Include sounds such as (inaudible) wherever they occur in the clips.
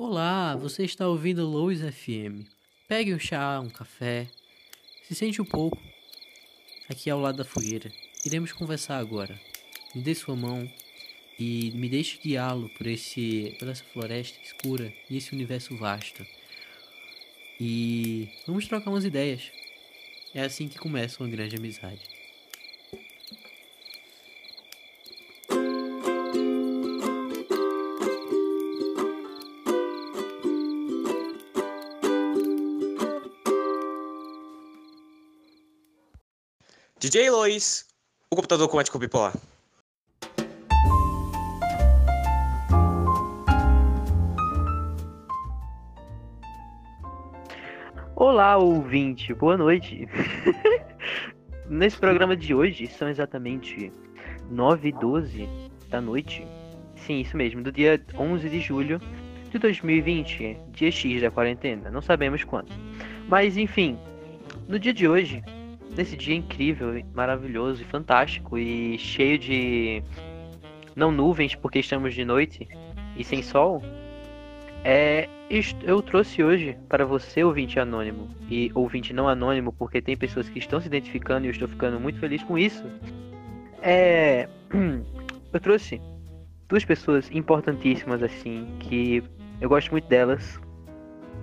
Olá, você está ouvindo Lois FM. Pegue um chá, um café, se sente um pouco aqui ao lado da fogueira. Iremos conversar agora. Me dê sua mão e me deixe guiá-lo por esse, por essa floresta escura e esse universo vasto. E vamos trocar umas ideias. É assim que começa uma grande amizade. DJ Lois, o computador quântico bipolar. Olá, ouvinte, boa noite. (laughs) Nesse programa de hoje são exatamente 9 e 12 da noite. Sim, isso mesmo, do dia 11 de julho de 2020, dia X da quarentena, não sabemos quando. Mas enfim, no dia de hoje, nesse dia incrível, maravilhoso e fantástico e cheio de não nuvens porque estamos de noite e sem sol, é, eu trouxe hoje para você, ouvinte anônimo, e ouvinte não anônimo, porque tem pessoas que estão se identificando e eu estou ficando muito feliz com isso. É, (clears throat) eu trouxe duas pessoas importantíssimas, assim, que eu gosto muito delas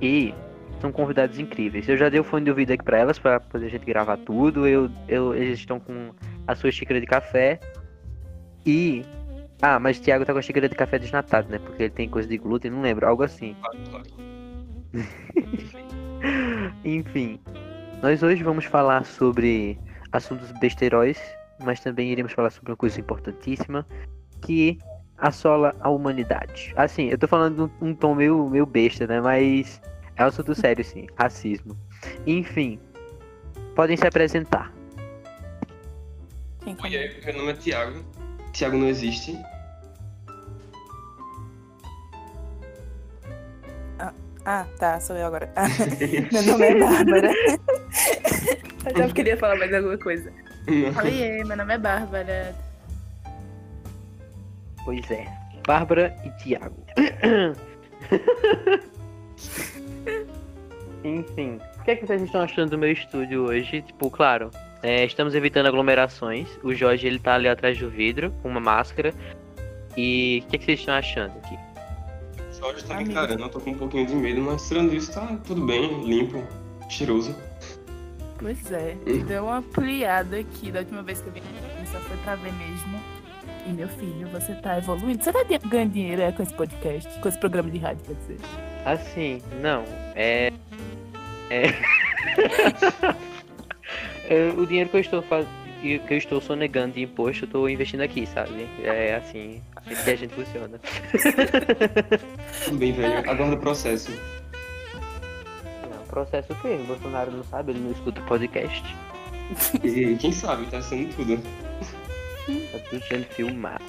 e são convidados incríveis. Eu já dei o fone de ouvido aqui para elas, para poder a gente gravar tudo. Eu, eu, eles estão com a sua xícara de café e ah, mas o Thiago tá com a xícara de café desnatado, né? Porque ele tem coisa de glúten, não lembro, algo assim. Claro, claro. (laughs) Enfim, nós hoje vamos falar sobre assuntos besteiróis, mas também iremos falar sobre uma coisa importantíssima que assola a humanidade. Assim, eu tô falando um tom meio, meio besta, né? Mas é um assunto sério, sim. Racismo. Enfim, podem se apresentar. Oi, meu nome é Thiago. Thiago não existe. Ah, ah tá, sou eu agora. Ah, (laughs) meu nome é Bárbara. eu já queria falar mais alguma coisa. Oi, meu nome é Bárbara. Pois é, Bárbara e Thiago. (laughs) Enfim, o que é que vocês estão achando do meu estúdio hoje? Tipo, claro, é, estamos evitando aglomerações. O Jorge ele tá ali atrás do vidro com uma máscara. E o que, é que vocês estão achando aqui? O Jorge tá me encarando, eu tô com um pouquinho de medo, mas tirando isso tá tudo bem, limpo, cheiroso. Pois é, hum. deu uma ampliada aqui da última vez que eu vim só foi pra ver mesmo. E meu filho, você tá evoluindo. Você tá ganhando dinheiro é, com esse podcast, com esse programa de rádio, quer dizer? Assim, não. É. (laughs) É. o dinheiro que eu estou fazendo que eu estou sonegando de imposto, eu estou investindo aqui, sabe? É assim, assim que a gente funciona. Tudo (laughs) bem, velho. Aguarda o processo. Não, processo o quê? O Bolsonaro não sabe, ele não escuta o podcast. E quem sabe, tá sendo tudo. Tá tudo sendo filmado.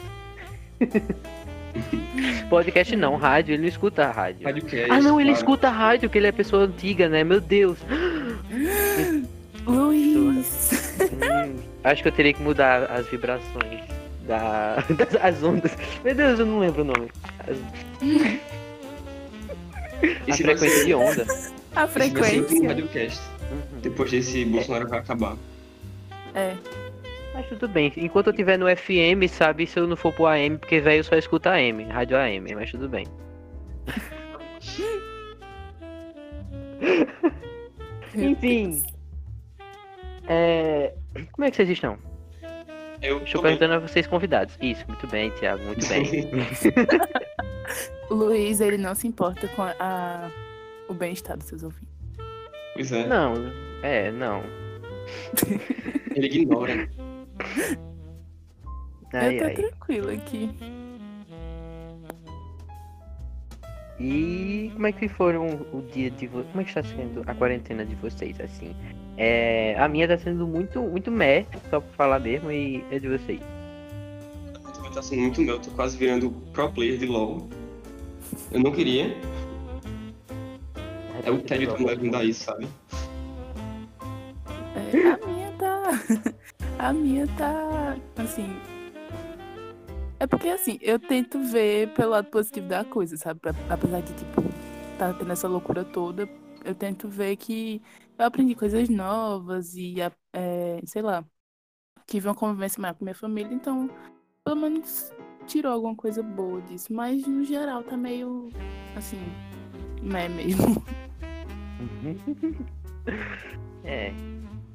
(laughs) (laughs) Podcast não, rádio, ele não escuta a rádio. rádio ah, não, ele escuta a rádio, que ele é pessoa antiga, né? Meu Deus. (gasps) Luiz! Hum, acho que eu teria que mudar as vibrações da, (laughs) das as ondas. Meu Deus, eu não lembro o nome. As... (laughs) a frequência de onda. A frequência. Uhum. Depois desse Bolsonaro vai acabar. É. Mas tudo bem. Enquanto eu tiver no FM, sabe, se eu não for pro AM, porque velho só escuta AM, rádio AM, mas tudo bem. (laughs) Enfim. É... Como é que vocês estão? Eu Estou perguntando a vocês convidados. Isso, muito bem, Thiago, muito bem. o (laughs) Luiz, ele não se importa com a... o bem-estar dos seus ouvintes. Pois é. Não, é, não. Ele ignora. Ai, eu tô ai. tranquilo aqui. E como é que foram o dia de vocês? Como é que está sendo a quarentena de vocês, assim? É, a minha tá sendo muito, muito meh, só pra falar mesmo, e é de vocês. Também tá sendo muito meu, tô quase virando pro player de LoL. Eu não queria. É o tédio que me leva a isso, sabe? É, a minha tá. (laughs) A minha tá. Assim. É porque assim, eu tento ver pelo lado positivo da coisa, sabe? Apesar de, tipo, tá tendo essa loucura toda, eu tento ver que eu aprendi coisas novas e, é, sei lá, tive uma convivência maior com minha família, então, pelo menos tirou alguma coisa boa disso. Mas, no geral, tá meio, assim, meh mesmo. (laughs) (laughs) É.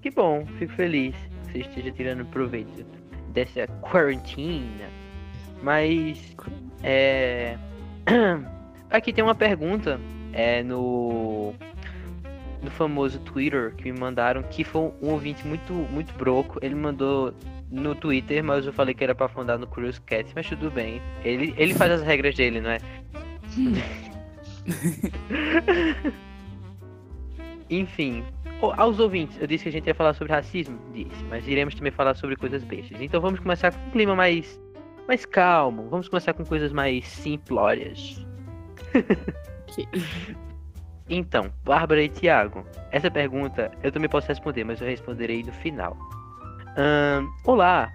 Que bom, fico feliz você esteja tirando proveito dessa quarentena. Mas. É. (clears throat) Aqui tem uma pergunta é, no. No famoso Twitter que me mandaram, que foi um ouvinte muito, muito broco. Ele mandou no Twitter, mas eu falei que era pra fundar no Curious Cat, mas tudo bem. Ele, ele faz as regras dele, não é? (laughs) (laughs) Enfim, aos ouvintes, eu disse que a gente ia falar sobre racismo, disse, mas iremos também falar sobre coisas bestas. Então vamos começar com um clima mais, mais calmo, vamos começar com coisas mais simplórias. Ok. (laughs) Então, Bárbara e Tiago, essa pergunta eu também posso responder, mas eu responderei no final. Olá,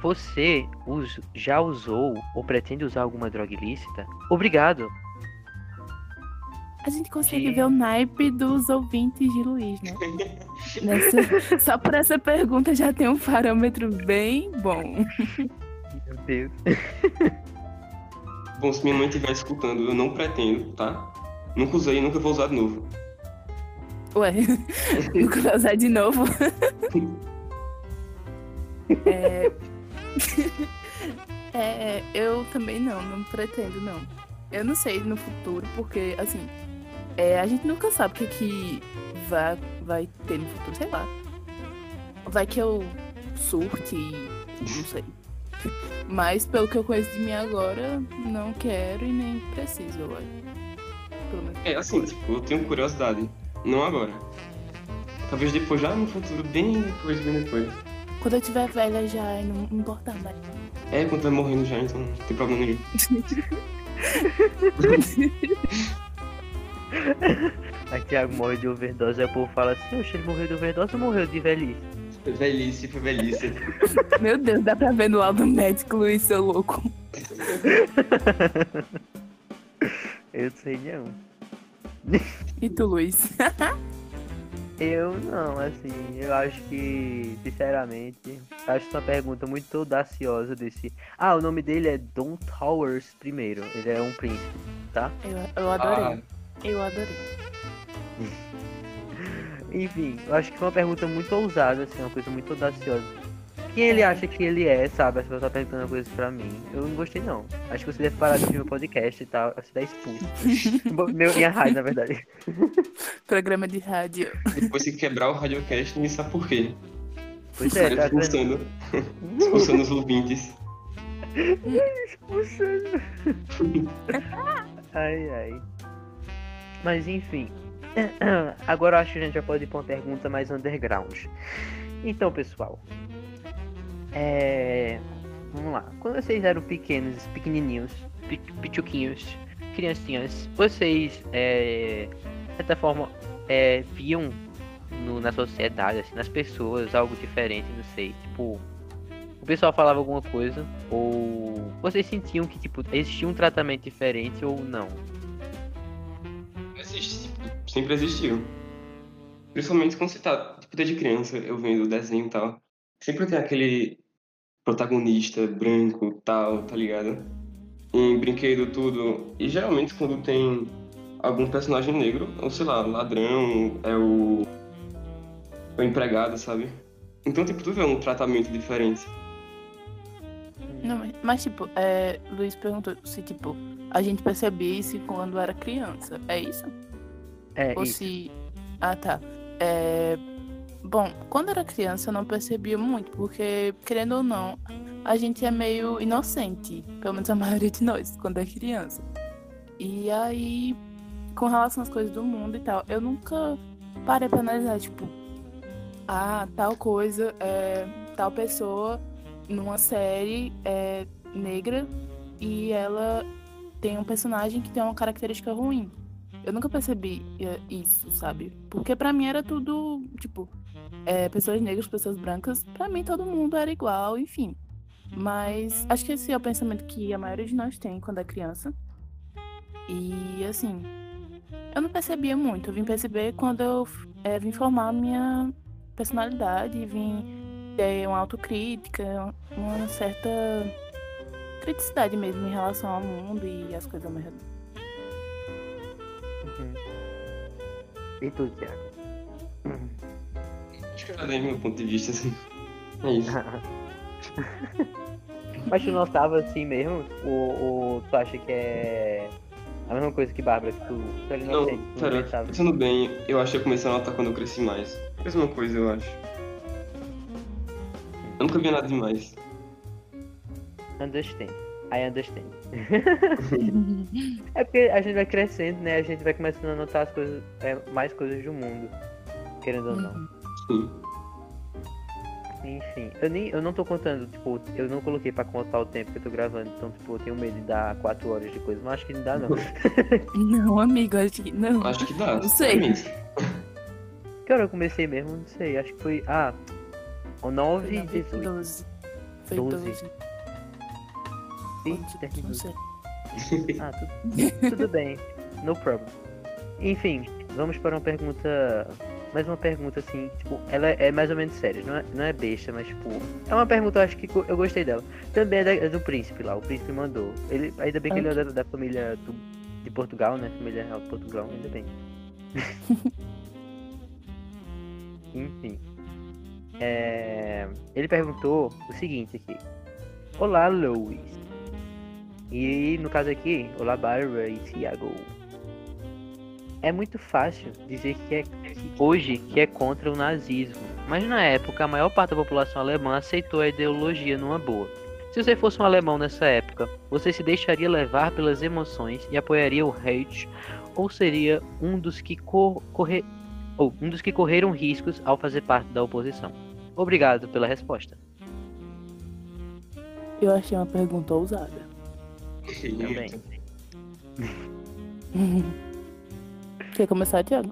você us- já usou ou pretende usar alguma droga ilícita? Obrigado. A gente consegue De- ver o naipe dos ouvintes de Luiz, né? (laughs) Nessa- Só por essa pergunta já tem um parâmetro bem bom. Meu Deus. Bom, se minha mãe estiver escutando, eu não pretendo, tá? Nunca usei e nunca vou usar de novo. Ué, (laughs) nunca vai usar de novo. é... é, eu também não, não pretendo não. Eu não sei no futuro, porque assim, é, a gente nunca sabe o que, que vai, vai ter no futuro, sei lá. Vai que eu surte e não sei. (laughs) Mas pelo que eu conheço de mim agora, não quero e nem preciso, eu acho. É assim, tipo, eu tenho curiosidade. Não agora. Talvez depois, já no futuro, bem depois, bem depois. Quando eu tiver velha já e não importa mais. É, quando vai morrendo já, então não tem problema nenhum. (laughs) Aí Tiago morre de overdose, aí o povo fala assim, oxe, ele morreu de overdose ou morreu de velhice? Foi velhice, foi velhice. (laughs) Meu Deus, dá pra ver no laudo médico, Luiz, seu louco. (laughs) Eu não sei não. E tu, Luiz? (laughs) Eu não, assim, eu acho que, sinceramente, acho essa pergunta muito audaciosa desse. Ah, o nome dele é Don Towers primeiro. Ele é um príncipe, tá? Eu, eu adorei. Ah, Eu adorei. (laughs) Enfim, eu acho que foi uma pergunta muito ousada, assim, uma coisa muito audaciosa. Quem ele acha que ele é, sabe? As pessoas tá perguntando coisas pra mim. Eu não gostei, não. Acho que você deve parar de ouvir meu podcast e tal. Você tá expulso. (laughs) meu, minha rádio, na verdade. (laughs) Programa de rádio. depois se quebrar o radiocast, ninguém sabe por quê. Pois é, tá expulsando, expulsando os ouvintes. Ai, ai. Mas enfim. (clears throat) Agora eu acho que a gente já pode ir pra uma pergunta mais underground. Então, pessoal. É. Vamos lá. Quando vocês eram pequenos, pequenininhos, pi- pichuquinhos, criancinhas, vocês, é, de certa forma, é, viam no- na sociedade, assim, nas pessoas, algo diferente, não sei. Tipo, o pessoal falava alguma coisa, ou vocês sentiam que, tipo, existia um tratamento diferente ou não? Sempre existiu. Principalmente quando você tá, tipo, desde criança, eu vendo desenho e tal. Sempre tem aquele protagonista branco tal, tá ligado? Em brinquedo, tudo. E geralmente quando tem algum personagem negro, ou sei lá, ladrão, é o. o empregado, sabe? Então, tipo, tu vê um tratamento diferente. Não, mas, tipo, é, Luiz perguntou se, tipo, a gente percebia isso quando era criança. É isso? É, Ou isso. se. Ah, tá. É... Bom, quando era criança eu não percebia muito, porque, querendo ou não, a gente é meio inocente. Pelo menos a (laughs) maioria de nós, quando é criança. E aí, com relação às coisas do mundo e tal, eu nunca parei pra analisar, tipo, ah, tal coisa, é, tal pessoa numa série é negra e ela tem um personagem que tem uma característica ruim. Eu nunca percebi é, isso, sabe? Porque pra mim era tudo, tipo, é, pessoas negras, pessoas brancas, pra mim todo mundo era igual, enfim. Mas acho que esse é o pensamento que a maioria de nós tem quando é criança. E assim, eu não percebia muito. Eu vim perceber quando eu é, vim formar a minha personalidade, vim ter uma autocrítica, uma certa criticidade mesmo em relação ao mundo e as coisas ao meu redor. E tu, Thiago? Acho que eu meu ponto de vista, assim. É isso. (laughs) Mas tu notava assim mesmo? Ou, ou tu acha que é a mesma coisa que Bárbara, que tu, tu ali Não, não, não pera, pensava? pensando bem, eu acho que eu comecei a notar quando eu cresci mais. Mesma coisa, eu acho. Eu nunca vi nada demais. Understand. I understand. (laughs) É porque a gente vai crescendo, né? A gente vai começando a notar as coisas, é, mais coisas do mundo. Querendo ou não. Sim. Enfim, eu, nem, eu não tô contando, tipo, eu não coloquei pra contar o tempo que eu tô gravando, então, tipo, eu tenho medo de dar 4 horas de coisa, mas acho que não dá, não. (laughs) Não, amigo, acho que não. Acho que dá. Não sei. Que hora eu comecei mesmo? Não sei, acho que foi. Ah, o 9 e 18. 12. Foi Doze. 12. Ih, Não terminou. sei. Ah, tudo, tudo bem. No problem. Enfim, vamos para uma pergunta. Mais uma pergunta assim, tipo, ela é mais ou menos séria, não é, não é besta, mas tipo, é uma pergunta, eu acho que eu gostei dela. Também é, da- é do príncipe lá, o príncipe mandou. Ele, ainda bem que ele é da, da família do- de Portugal, né? Família real de Portugal, ainda bem. (laughs) Enfim. É, ele perguntou o seguinte aqui. Olá, Louis. E no caso aqui, olá, Bárbara e Thiago. É muito fácil dizer que é hoje que é contra o nazismo, mas na época a maior parte da população alemã aceitou a ideologia numa boa. Se você fosse um alemão nessa época, você se deixaria levar pelas emoções e apoiaria o Reich, ou seria um dos que cor- corre- ou um dos que correram riscos ao fazer parte da oposição? Obrigado pela resposta. Eu achei uma pergunta ousada. Também. (laughs) Quer começar, Thiago?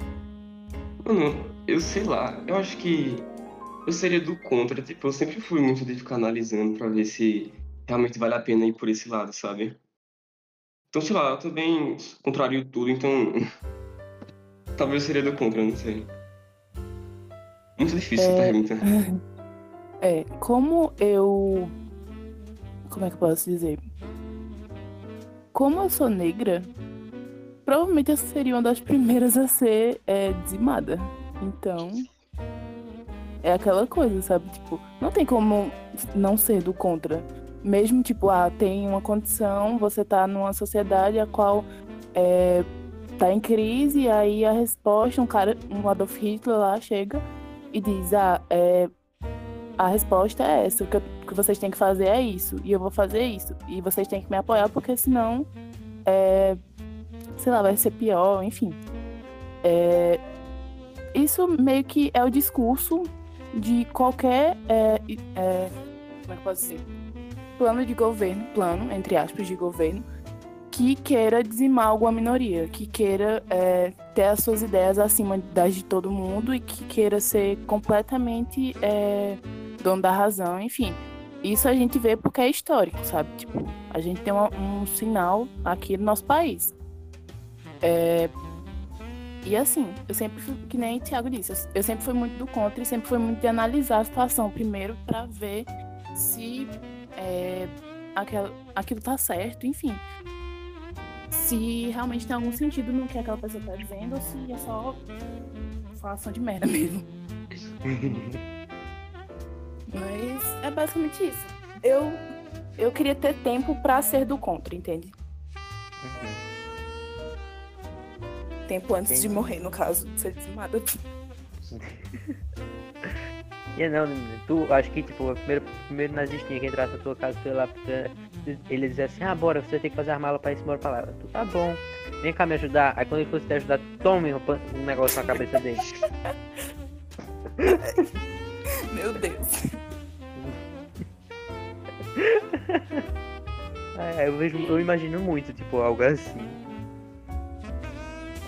Mano, eu sei lá, eu acho que eu seria do contra, tipo, eu sempre fui muito de ficar analisando pra ver se realmente vale a pena ir por esse lado, sabe? Então, sei lá, eu também contrario tudo, então (laughs) talvez eu seria do contra, não sei. Muito difícil essa É. pergunta. (laughs) É, como eu. Como é que eu posso dizer? Como eu sou negra, provavelmente eu seria uma das primeiras a ser é, dizimada. Então. É aquela coisa, sabe? Tipo, não tem como não ser do contra. Mesmo, tipo, ah, tem uma condição, você tá numa sociedade a qual é, tá em crise, e aí a resposta, um cara, um Adolf Hitler lá chega e diz, ah, é, a resposta é essa, o que, eu- que vocês têm que fazer é isso, e eu vou fazer isso, e vocês têm que me apoiar, porque senão, é, sei lá, vai ser pior, enfim. É, isso meio que é o discurso de qualquer, é, é, como é que? Plano de governo, plano, entre aspas, de governo, que queira dizimar alguma minoria, que queira é, ter as suas ideias acima das de todo mundo e que queira ser completamente é, dono da razão, enfim. Isso a gente vê porque é histórico, sabe? Tipo, a gente tem uma- um sinal aqui no nosso país. É, E assim, eu sempre fui, que nem o Thiago disse, eu- sempre fui muito do contra e sempre fui muito de analisar a situação primeiro pra ver se é, aquilo tá certo, enfim se realmente tem algum sentido no que aquela pessoa tá dizendo ou se é só falação de merda mesmo. (laughs) Mas é basicamente isso. Eu, eu queria ter tempo pra ser do contra, entende? Tempo antes de Entendi. morrer, no caso, de ser dizimada. (laughs) E não, menino, tu acho que tipo, o primeiro, primeiro nazistinha que entrasse na tua casa, tu ia lá, ele dizia assim, ah, bora, você tem que fazer a mala pra ir embora pra lá. Tu, tá bom, vem cá me ajudar. Aí quando ele fosse te ajudar, tome um negócio na cabeça dele. (laughs) Meu Deus. (laughs) É, eu vejo, eu imagino muito, tipo, algo assim.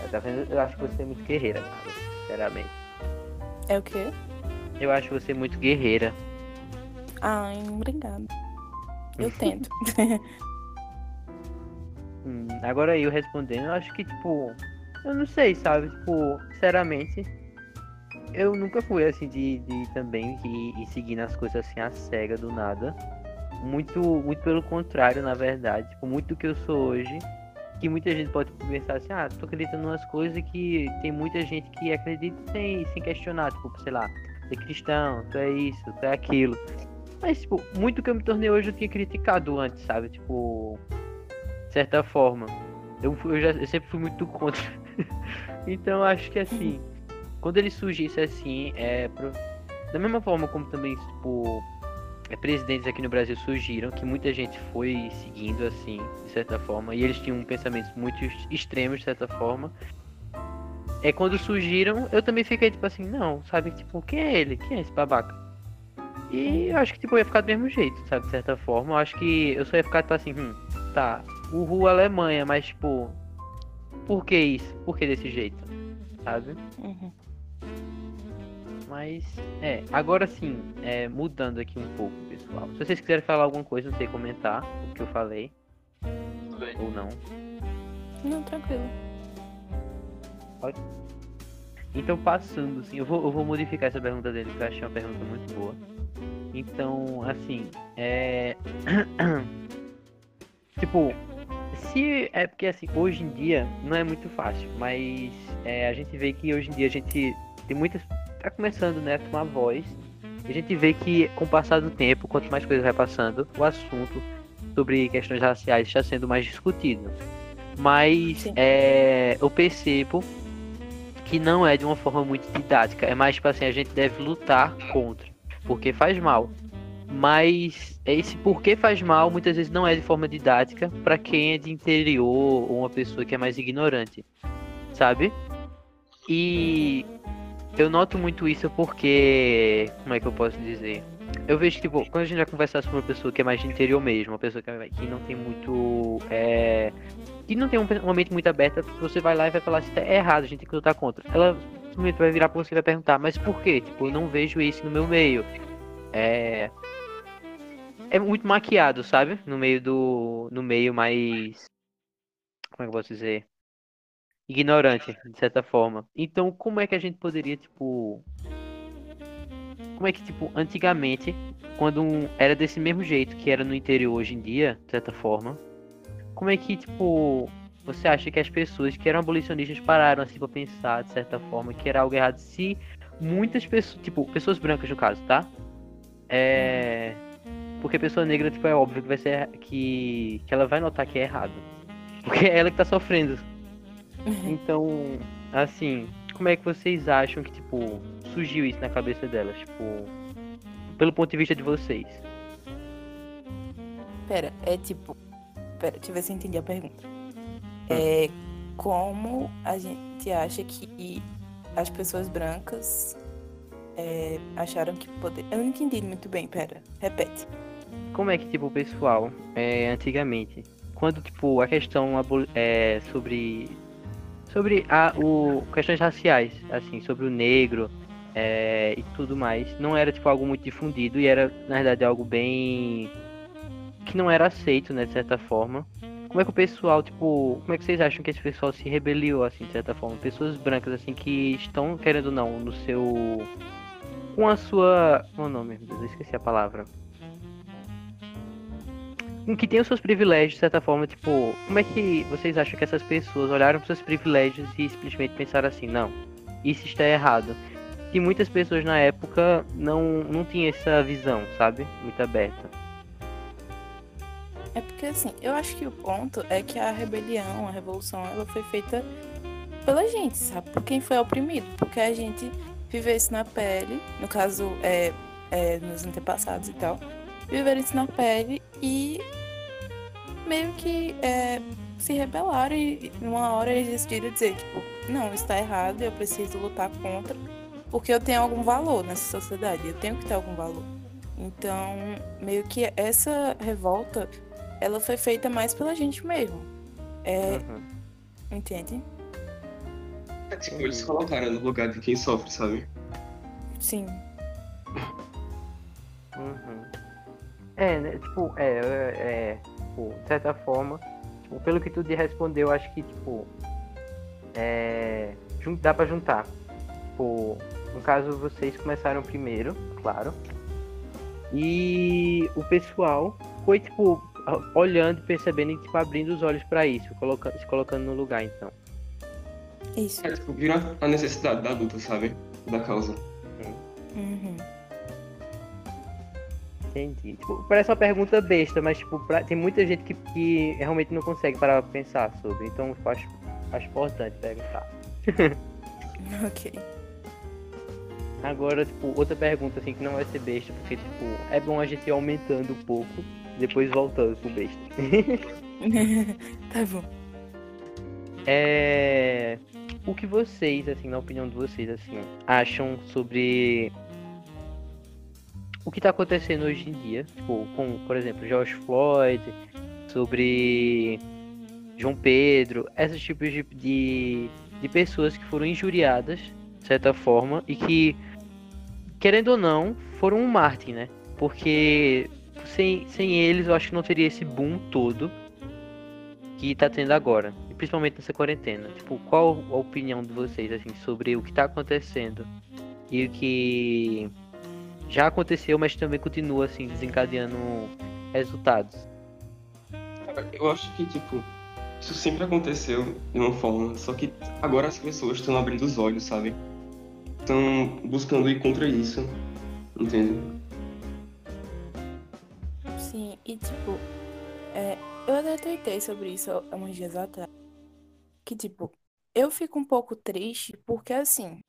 É, Tá vendo? Eu acho que você é muito guerreira, cara, sinceramente. É o quê? Eu acho você muito guerreira. Ai, obrigada. Eu (laughs) tento. (laughs) Hum, agora eu respondendo, eu acho que, tipo, eu não sei, sabe? Tipo, sinceramente, eu nunca fui assim de, de também ir, ir seguindo as coisas assim a cega do nada. Muito, muito pelo contrário, na verdade. Tipo, muito do que eu sou hoje. Que muita gente pode pensar assim, ah, tô acreditando nas coisas que tem muita gente que acredita sem, sem questionar, tipo, sei lá, tu é cristão, tu é isso, tu é aquilo. Mas, tipo, muito que eu me tornei hoje eu tinha criticado antes, sabe? Tipo, de certa forma. Eu, eu, já, eu sempre fui muito (laughs) contra. então acho que assim, quando ele surgisse assim, é pro... da mesma forma como também, tipo, é, presidentes aqui no Brasil surgiram, que muita gente foi seguindo assim, de certa forma, e eles tinham pensamentos muito extremos, de certa forma. É quando surgiram, eu também fiquei tipo assim, não, sabe, tipo, quem é ele? Quem é esse babaca? E eu acho que tipo, ia ficar do mesmo jeito, sabe, de certa forma. Eu acho que eu só ia ficar tipo assim, hum, tá, o Ru Alemanha, mas tipo, por que isso? Por que desse jeito? Sabe? Uhum. Mas, é, agora sim, é, mudando aqui um pouco, pessoal. Se vocês quiserem falar alguma coisa, não sei comentar o que eu falei. Ou não. Não, tranquilo. Pode. Então, passando, assim, eu vou, eu vou modificar essa pergunta dele, que eu achei uma pergunta muito boa. Então, assim, é. (clears throat) tipo, se. É porque, assim, hoje em dia não é muito fácil, mas é, a gente vê que hoje em dia a gente tem muitas tá começando né, a tomar voz. A gente vê que, com o passar do tempo, quanto mais coisas vai passando, o assunto sobre questões raciais está sendo mais discutido. Mas é, eu percebo que não é de uma forma muito didática. É mais tipo assim, a gente deve lutar contra, porque faz mal. Mas esse porquê faz mal muitas vezes não é de forma didática para quem é de interior ou uma pessoa que é mais ignorante, sabe? E eu noto muito isso porque. Como é que eu posso dizer? Eu vejo que, tipo, quando a gente vai conversar com uma pessoa que é mais de interior mesmo, uma pessoa que, que não tem muito. É, que não tem um, uma mente muito aberta, você vai lá e vai falar se tá errado, a gente tem que lutar contra. Ela vai virar pra você e vai perguntar, mas por quê? Tipo, eu não vejo isso no meu meio. É. É muito maquiado, sabe? No meio do. No meio mais. Como é que eu posso dizer? Ignorante, de certa forma. Então, como é que a gente poderia, tipo. Como é que, tipo, antigamente, quando um... era desse mesmo jeito que era no interior hoje em dia, de certa forma, como é que, tipo, você acha que as pessoas que eram abolicionistas pararam assim pra pensar, de certa forma, que era algo errado? Se muitas pessoas, tipo, pessoas brancas no caso, tá? É. Porque pessoa negra, tipo, é óbvio que vai ser. que, que ela vai notar que é errado. Porque é ela que tá sofrendo então, assim, como é que vocês acham que, tipo, surgiu isso na cabeça delas? Tipo, pelo ponto de vista de vocês. Pera, é tipo. Pera, deixa eu ver se eu entendi a pergunta. É como a gente acha que as pessoas brancas é, acharam que poder. Eu não entendi muito bem, pera, repete. Como é que, tipo, o pessoal, é, antigamente, quando, tipo, a questão é, sobre sobre a, o, questões raciais, assim, sobre o negro é, e tudo mais. Não era tipo algo muito difundido e era, na verdade, algo bem. que não era aceito, né, de certa forma. Como é que o pessoal, tipo, como é que vocês acham que esse pessoal se rebeliou, assim, de certa forma? Pessoas brancas, assim, que estão, querendo ou não, no seu. com a sua. É o nome? Eu esqueci a palavra que tem os seus privilégios, de certa forma, tipo, como é que vocês acham que essas pessoas olharam para seus privilégios e simplesmente pensaram assim, não, isso está errado? E muitas pessoas na época não, não tinham essa visão, sabe? Muito aberta. É porque assim, eu acho que o ponto é que a rebelião, a revolução, ela foi feita pela gente, sabe? Por quem foi oprimido. Porque a gente viveu isso na pele, no caso, é, é, nos antepassados e tal viveram isso na pele e meio que é, se rebelaram e numa hora eles decidiram dizer, tipo, não, está errado, eu preciso lutar contra, porque eu tenho algum valor nessa sociedade, eu tenho que ter algum valor. Então, meio que essa revolta, ela foi feita mais pela gente mesmo. É, uhum. Entende? É tipo, eles se colocaram no lugar de quem sofre, sabe? Sim. Uhum. É, né? Tipo, é, é, é tipo, de certa forma, tipo, pelo que tu te respondeu, acho que, tipo, é, dá pra juntar. Tipo, no caso, vocês começaram primeiro, claro. E o pessoal foi, tipo, olhando, percebendo e, tipo, abrindo os olhos pra isso, coloca- se colocando no lugar, então. Isso. É, tipo, vira a necessidade da luta, sabe? Da causa. Uhum. Entendi. Tipo, parece uma pergunta besta, mas tipo, pra- tem muita gente que, que realmente não consegue parar pra pensar sobre. Então eu acho, acho importante perguntar. (laughs) Ok. Agora, tipo, outra pergunta assim que não vai ser besta, porque tipo, é bom a gente ir aumentando um pouco, depois voltando pro besta. (laughs) tá bom. É. O que vocês, assim, na opinião de vocês, assim, acham sobre o que tá acontecendo hoje em dia? Tipo, com, por exemplo, George Floyd, sobre João Pedro, esses tipos de, de, de pessoas que foram injuriadas, de certa forma, e que, querendo ou não, foram um mártir, né? Porque sem, sem eles eu acho que não teria esse boom todo que tá tendo agora, e principalmente nessa quarentena. Tipo, qual a opinião de vocês assim sobre o que tá acontecendo e o que já aconteceu, mas também continua assim desencadeando resultados? Cara, Eu acho que, tipo, isso sempre aconteceu de uma forma, só que agora as pessoas estão abrindo os olhos, sabe? Estão buscando ir contra isso, entende? Sim, e tipo, é, eu até tuitei sobre isso há uns dias atrás. Que tipo, eu fico um pouco triste porque assim.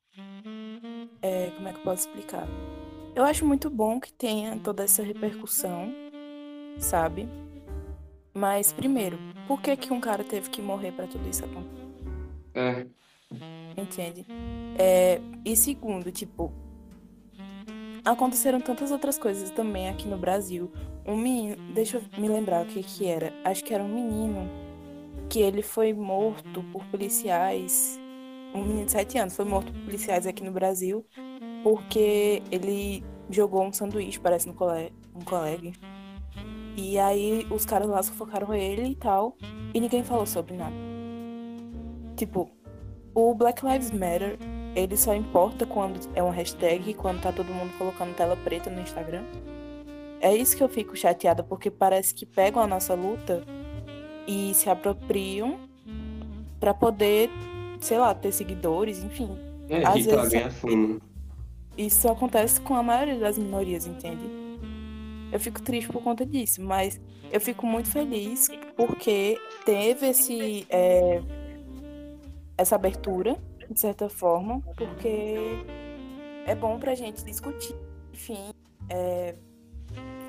É, como é que eu posso explicar? Eu acho muito bom que tenha toda essa repercussão, sabe? Mas primeiro, por que que um cara teve que morrer pra tudo isso acontecer? É, Entende? É, e segundo, tipo, aconteceram tantas outras coisas também aqui no Brasil. Um menino, deixa eu me lembrar o que que era. Acho que era um menino que ele foi morto por policiais. Um menino de 7 anos foi morto por policiais aqui no Brasil porque ele jogou um sanduíche, parece, no colega, um colega. E aí os caras lá sufocaram ele e tal, e ninguém falou sobre nada. Tipo, o Black Lives Matter, ele só importa quando é uma hashtag e quando tá todo mundo colocando tela preta no Instagram. É isso que eu fico chateada, porque parece que pegam a nossa luta e se apropriam pra poder, sei lá, ter seguidores, enfim. é Às irritar, vezes- ganhar fama. Isso acontece com a maioria das minorias, entende? Eu fico triste por conta disso, mas eu fico muito feliz porque teve esse, é, essa abertura, de certa forma, porque é bom pra gente discutir. Enfim, é,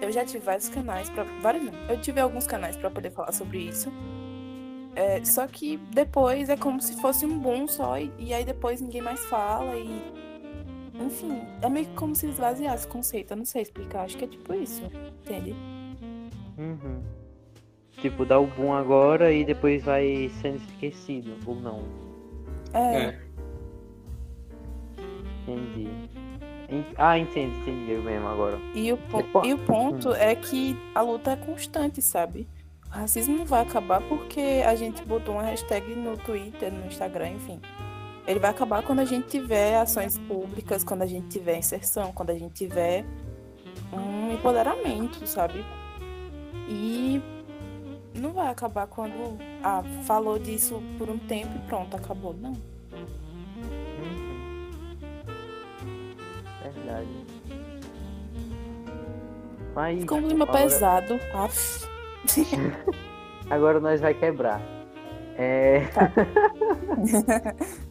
eu já tive vários canais vários não, eu tive alguns canais para poder falar sobre isso. É, só que depois é como se fosse um boom só e, e aí depois ninguém mais fala e enfim, é meio que como se esvaziasse o conceito. Eu não sei explicar, acho que é tipo isso, entende? Uhum. Tipo, dá o boom agora e depois vai sendo esquecido, ou não. É, É, Entendi. En- Ah, entendi, entendi eu mesmo agora. e, o, po- e o ponto é que a luta é constante, sabe? O racismo não vai acabar porque a gente botou uma hashtag no Twitter, no Instagram, enfim. Ele vai acabar quando a gente tiver ações públicas, quando a gente tiver inserção, quando a gente tiver um empoderamento, sabe? E não vai acabar quando ah, falou disso por um tempo e pronto, acabou. Não. Uhum. Verdade. Mas Ficou um clima agora- pesado. Aff. (laughs) Agora nós vai quebrar. É... (laughs)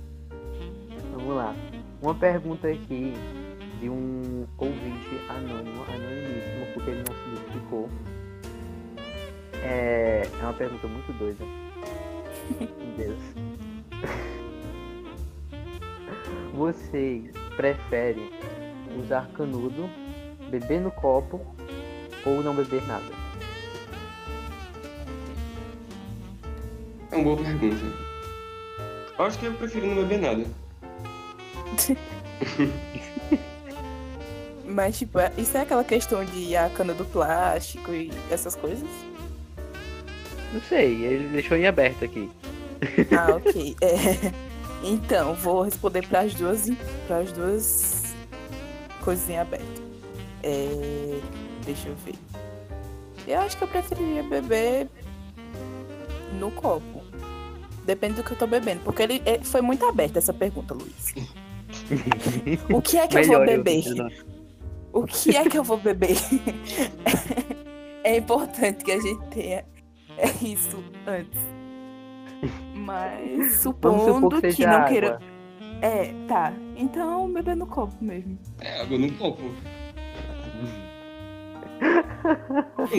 Vamos lá. Uma pergunta aqui de um ouvinte anônimo, anonimíssimo, porque ele não se identificou. É, é uma pergunta muito doida. Meu Deus. (laughs) Vocês preferem usar canudo, beber no copo ou não beber nada? é uma boa pergunta. Acho que eu prefiro não beber nada. Mas, tipo, é- isso é aquela questão de a cana do plástico e essas coisas? Não sei, ele deixou em aberto aqui. Ah, ok. É, Então, vou responder para as duas, para as duas coisas em aberto. É, Deixa eu ver. Eu acho que eu preferiria beber no copo. Depende do que eu tô bebendo. Porque ele é, foi muito aberta essa pergunta, Luiz. O que é que eu vou beber? O que é que eu vou beber? é importante que a gente tenha isso antes. Mas supondo que que, não água. queira. É, tá. Então beber no copo mesmo. É água no copo.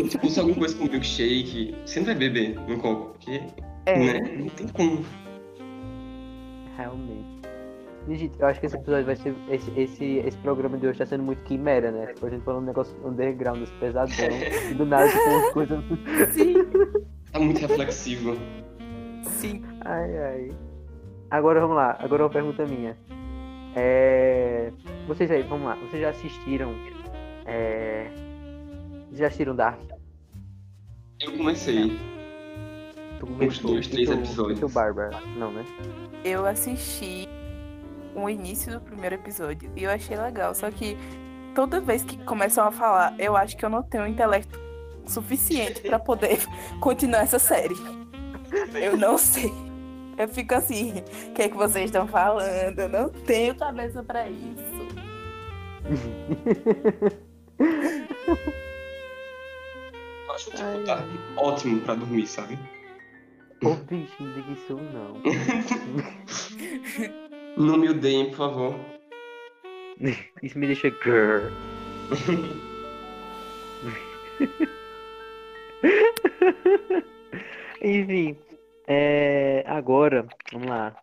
tipo, se alguma coisa com milkshake, você não vai beber no copo, porque, É. né? Não tem como. Realmente. Gente, eu acho que esse episódio vai ser. Esse, esse, esse programa de hoje tá sendo muito quimera, né? Tipo, a gente falando um negócio underground, esse pesadão. e do nada, tipo, umas coisas. Sim, Tá muito reflexivo. sim. Ai, ai. Agora vamos lá, agora uma pergunta minha. É... Vocês aí, vamos lá, vocês já assistiram. É... Vocês já assistiram Dark? Eu comecei. Tu Uns dois, três tu- episódios. tu, Bárbara? Não, né? Eu assisti o início do primeiro episódio e eu achei legal. Só que toda vez que começam a falar, eu acho que eu não tenho intelecto suficiente pra poder (laughs) continuar essa série. Eu não sei. Eu fico assim, o que é que vocês estão falando? Eu não tenho cabeça pra isso. Eu acho tipo, Ai, tá ótimo pra dormir, sabe? Ô, bicho, não diga isso não. (laughs) Não me odeiem, por favor. (laughs) Isso me deixa girl. (laughs) Enfim, é, agora, vamos lá.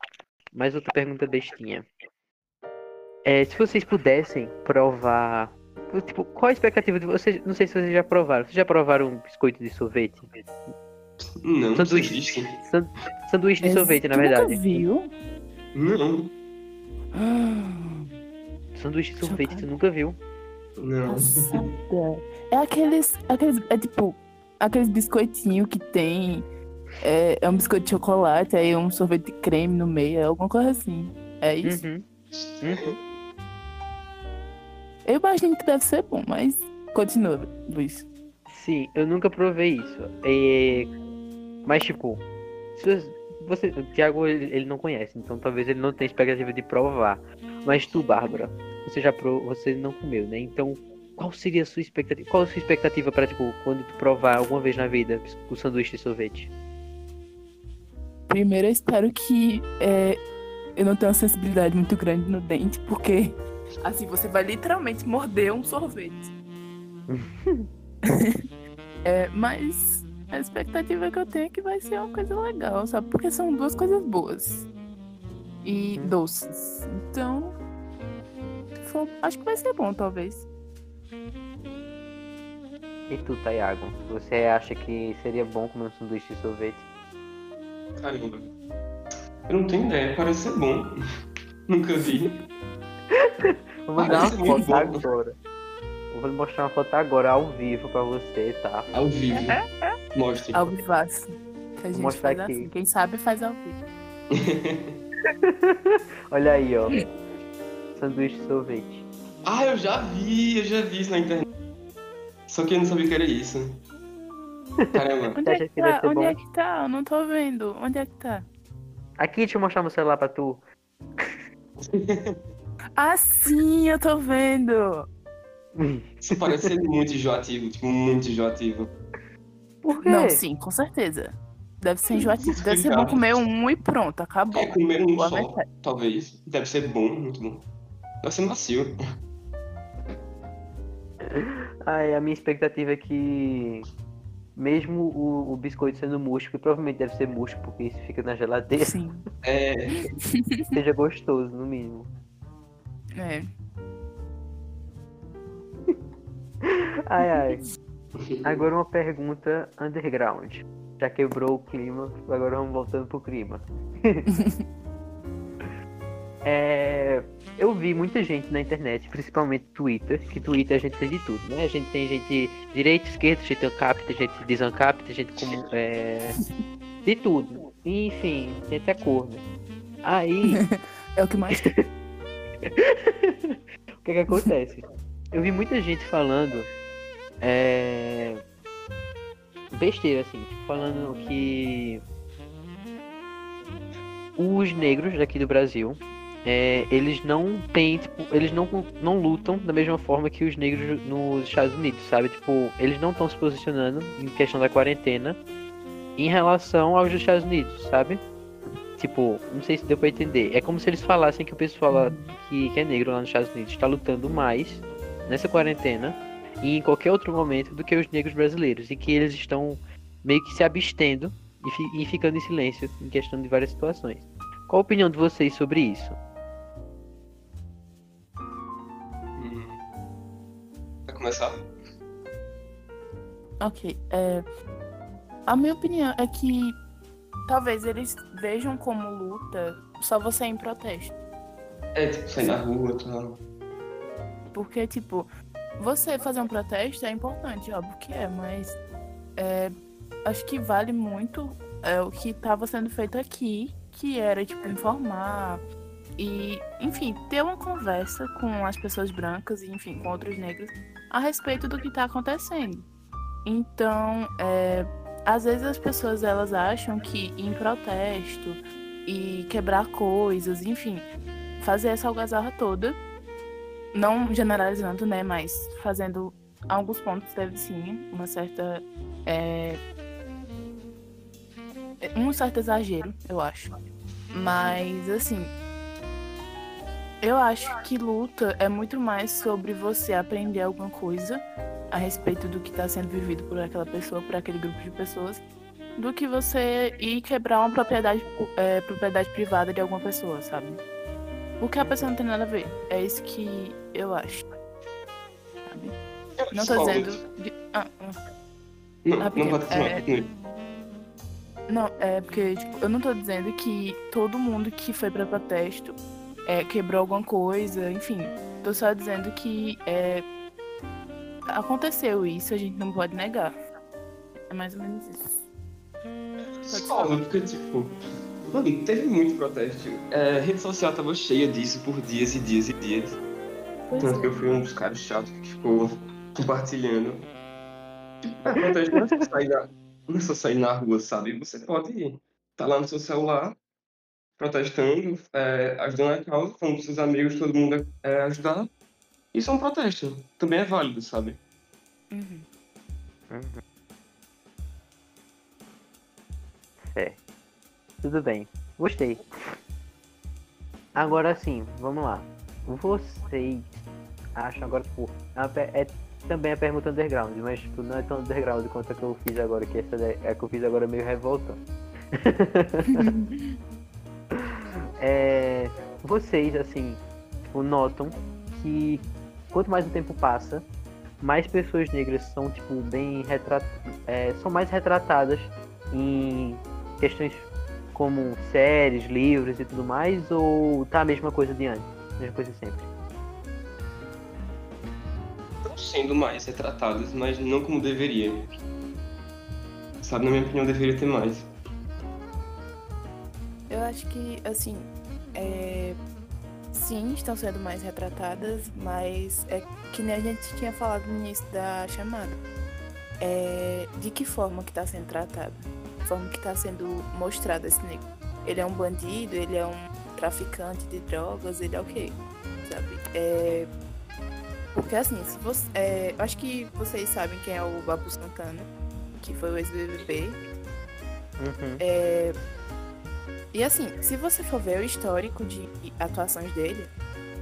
Mais outra pergunta bestinha. É, se vocês pudessem provar. Tipo, qual a expectativa de vocês? Não sei se vocês já provaram. Vocês já provaram um biscoito de sorvete? Não, Sanduíche. sanduíche de sorvete, na Tu nunca verdade. viu? Não, (gasps) Sanduíche de sorvete, você nunca viu? não. Passada. É aqueles, aqueles. É tipo. Aqueles biscoitinhos que tem. É, é um biscoito de chocolate, aí um sorvete de creme no meio, é alguma coisa assim. É isso? Uhum. Uhum. Eu imagino que deve ser bom, mas continua, Luiz. Sim, eu nunca provei isso. É, Mas, tipo, se você, o Thiago ele, ele não conhece, então talvez ele não tenha expectativa de provar. Mas tu, Bárbara, você já pro... você não comeu, né? Então, qual seria a sua expectativa? Qual a sua expectativa para tipo quando tu provar alguma vez na vida o sanduíche de sorvete? Primeiro, eu espero que é, eu não tenha uma sensibilidade muito grande no dente, porque assim você vai literalmente morder um sorvete. (laughs) (laughs) É, mas a expectativa que eu tenho é que vai ser uma coisa legal, sabe? Porque são duas coisas boas e doces. Então, for- acho que vai ser bom, talvez. E tu, Thiago, você acha que seria bom comer um sanduíche de sorvete? Caramba. Eu não tenho ideia, parece ser bom. (laughs) Nunca vi. (laughs) Vou mandar uma foto bom. agora. Eu vou mostrar uma foto agora ao vivo pra você, tá? Ao vivo. Mostre. Ao vivaço. Que a gente mostrar faz aqui. assim. Quem sabe faz ao vivo. (laughs) Olha aí, ó. Sanduíche de sorvete. Ah, eu já vi, eu já vi isso na internet. Só que eu não sabia que era isso. Caramba. (laughs) Onde é que tá? Onde bom? é que tá? Eu não tô vendo. Onde é que tá? Aqui, deixa eu mostrar meu celular pra tu. (laughs) Ah, sim, eu tô vendo. Isso parece ser muito enjoativo, tipo, muito enjoativo. Por quê? Não, sim, com certeza. Deve ser enjoativo. Deve ser bom comer um e pronto, acabou. É comer um Boa só, metade. talvez. Deve ser bom, muito bom. Deve ser macio. Ai, a minha expectativa é que, mesmo o, o biscoito sendo murcho, que provavelmente deve ser murcho porque isso fica na geladeira, Sim. (laughs) É, seja gostoso, no mínimo. É. Ai, ai. (laughs) Agora uma pergunta underground. Já quebrou o clima, agora vamos voltando pro clima. (laughs) é, eu vi muita gente na internet, principalmente Twitter, que Twitter a gente tem de tudo, né? A gente tem gente direita, esquerda, gente ancap, tem gente desancap, tem gente como. (laughs) É, de tudo. Enfim, gente é corno. Aí. (laughs) É o que mais tem. o que que acontece? Eu vi muita gente falando. É. Besteira, assim, tipo, falando que. Os negros daqui do Brasil é, eles não têm, tipo, eles não, não lutam da mesma forma que os negros nos Estados Unidos, sabe? Tipo, eles não estão se posicionando em questão da quarentena em relação aos Estados Unidos, sabe? Tipo, não sei se deu pra entender. É como se eles falassem que o pessoal que, que é negro lá nos Estados Unidos está lutando mais nessa quarentena e em qualquer outro momento do que os negros brasileiros. E que eles estão meio que se abstendo e, fi, e ficando em silêncio em questão de várias situações. Qual a opinião de vocês sobre isso? começar? Ok. É... A minha opinião é que talvez eles vejam como luta só você em protesto. É, tipo, sair na rua e tal. Porque, tipo, você fazer um protesto é importante, óbvio que é, mas é, acho que vale muito é, o que estava sendo feito aqui, que era, tipo, informar e, enfim, ter uma conversa com as pessoas brancas e, enfim, com outros negros a respeito do que está acontecendo. Então, é, às vezes as pessoas elas acham que em protesto e quebrar coisas, enfim, fazer essa algazarra toda, não generalizando, né, mas fazendo alguns pontos deve sim uma certa é, um certo exagero, eu acho. Mas assim, eu acho que luta é muito mais sobre você aprender alguma coisa a respeito do que está sendo vivido por aquela pessoa, por aquele grupo de pessoas, do que você ir quebrar uma propriedade, é, propriedade privada de alguma pessoa, sabe? Porque a pessoa não tem nada a ver. É isso que eu acho. Sabe? Não tô dizendo. De... Ah, ah. Não, não pode é... Não, é porque tipo, eu não tô dizendo que todo mundo que foi para protesto é, quebrou alguma coisa, enfim. Tô só dizendo que é, aconteceu isso, a gente não pode negar. É mais ou menos isso. Só, porque, tipo, mano, teve muito protesto. É, a rede social tava cheia disso por dias e dias e dias. Pois Tanto é. que eu fui um dos caras chatos que ficou compartilhando. É, protesto não é só sair na, não é só sair na rua, sabe? Você pode estar tá lá no seu celular protestando, é, ajudando a causa, falando com seus amigos, todo mundo é, ajudar. Isso é um protesto. Também é válido, sabe? Uhum. Uhum. É. Tudo bem. Gostei. Agora sim, vamos lá. Vocês acham agora, pô, é, é também a pergunta underground, mas tipo, não é tão underground quanto a que eu fiz agora, que essa é a que eu fiz agora meio revolta. (laughs) é, vocês, assim, tipo, notam que quanto mais o tempo passa, mais pessoas negras são, tipo, bem retrat... É, são mais retratadas em questões como séries, livros e tudo mais, ou tá a mesma coisa de antes? Mesma coisa sempre? Estão sendo mais retratadas, mas não como deveria. Sabe, na minha opinião, deveria ter mais. Eu acho que, assim, é... sim, estão sendo mais retratadas, mas é que nem a gente tinha falado no início da chamada. É... De que forma que está sendo tratado? De forma que está sendo mostrado esse negro. Ele é um bandido, ele é um traficante de drogas, ele é o quê? Sabe? É... Porque assim, se você, é... acho que vocês sabem quem é o Babu Santana, que foi o ex-BBB. Uhum. É e assim, se você for ver o histórico de atuações dele,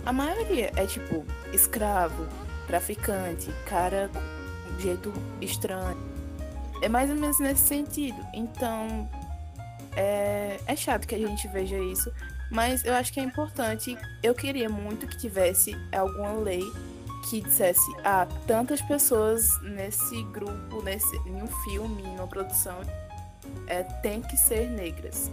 a maioria é tipo escravo, traficante, cara de jeito estranho. É mais ou menos nesse sentido. Então, é, é chato que a gente veja isso, mas eu acho que é importante. Eu queria muito que tivesse alguma lei que dissesse: ah, tantas pessoas nesse grupo, nesse, em um filme, em uma produção, é, tem que ser negras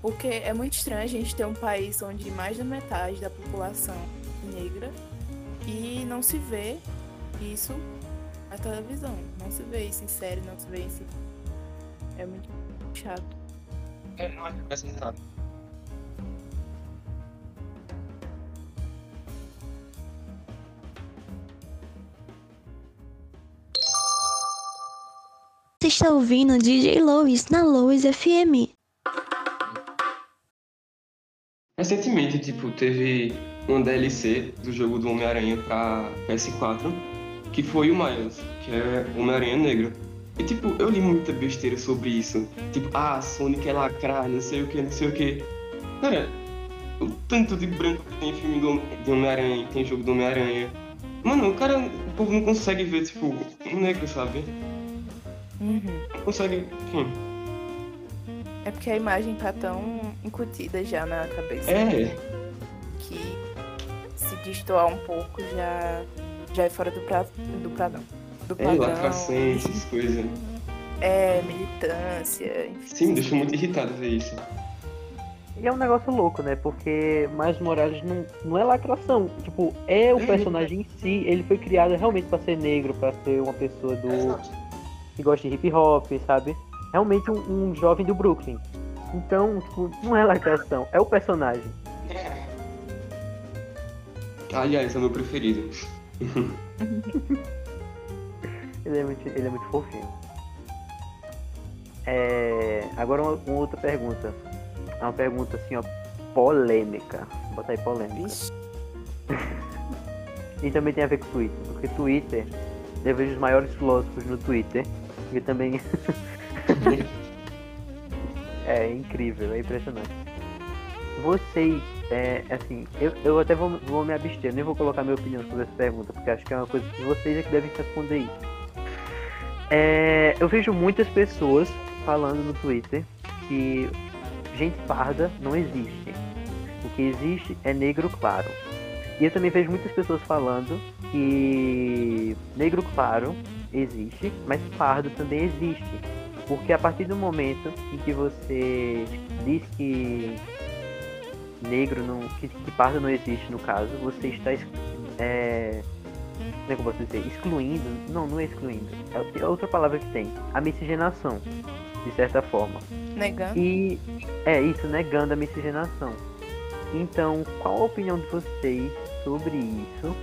Porque é muito estranho a gente ter um país onde mais da metade da população é negra e não se vê isso na televisão. Não se vê isso em série, não se vê isso. É muito chato. É, não é representado. Você está ouvindo DJ Lois na Lois FM. Recentemente, tipo, teve uma DLC do jogo do Homem-Aranha pra PS4, que foi o Miles, que é Homem-Aranha Negro. E, tipo, eu li muita besteira sobre isso. Tipo, ah, Sonic é lacrar, não sei o que, não sei o que. Cara, o tanto de branco que tem filme do, Homem-Aranha, tem jogo do Homem-Aranha. Mano, o cara, o povo não consegue ver, tipo, um negro, sabe? Uhum. Consegue, enfim. É porque a imagem tá tão incutida já na cabeça É, que se destoar um pouco já, já é fora do, pra, do padrão. Do é lacração, essas coisas. É, militância, enfim. Sim, me deixou muito irritado ver isso. E é um negócio louco, né? Porque Miles Morales não, não é lacração. Tipo, é o É. personagem em si. Ele foi criado realmente pra ser negro, pra ser uma pessoa do que gosta de hip hop, sabe? Realmente um, um jovem do Brooklyn. Então, tipo, não é lacração, é o personagem. Aliás, é o meu preferido. (laughs) Ele é muito, ele é muito fofinho. É, agora uma, uma outra pergunta. É uma pergunta assim, ó, polêmica. Vou botar aí polêmica. (laughs) E também tem a ver com o Twitter, porque Twitter, eu vejo os maiores filósofos no Twitter, também. (laughs) é incrível, é impressionante. Vocês, é, assim, eu, eu até vou, vou me abster, nem vou colocar minha opinião sobre essa pergunta, porque acho que é uma coisa que vocês é que devem responder isso. É, eu vejo muitas pessoas falando no Twitter que gente parda não existe. O que existe é negro claro. E eu também vejo muitas pessoas falando que negro claro existe, mas pardo também existe. Porque a partir do momento em que você diz que negro não. que, que pardo não existe no caso, você está é, como é que eu posso dizer? Excluindo. Não, não é excluindo. É é outra palavra que tem. A miscigenação, de certa forma. Negando. E é isso, negando a miscigenação. Então, qual a opinião de vocês sobre isso?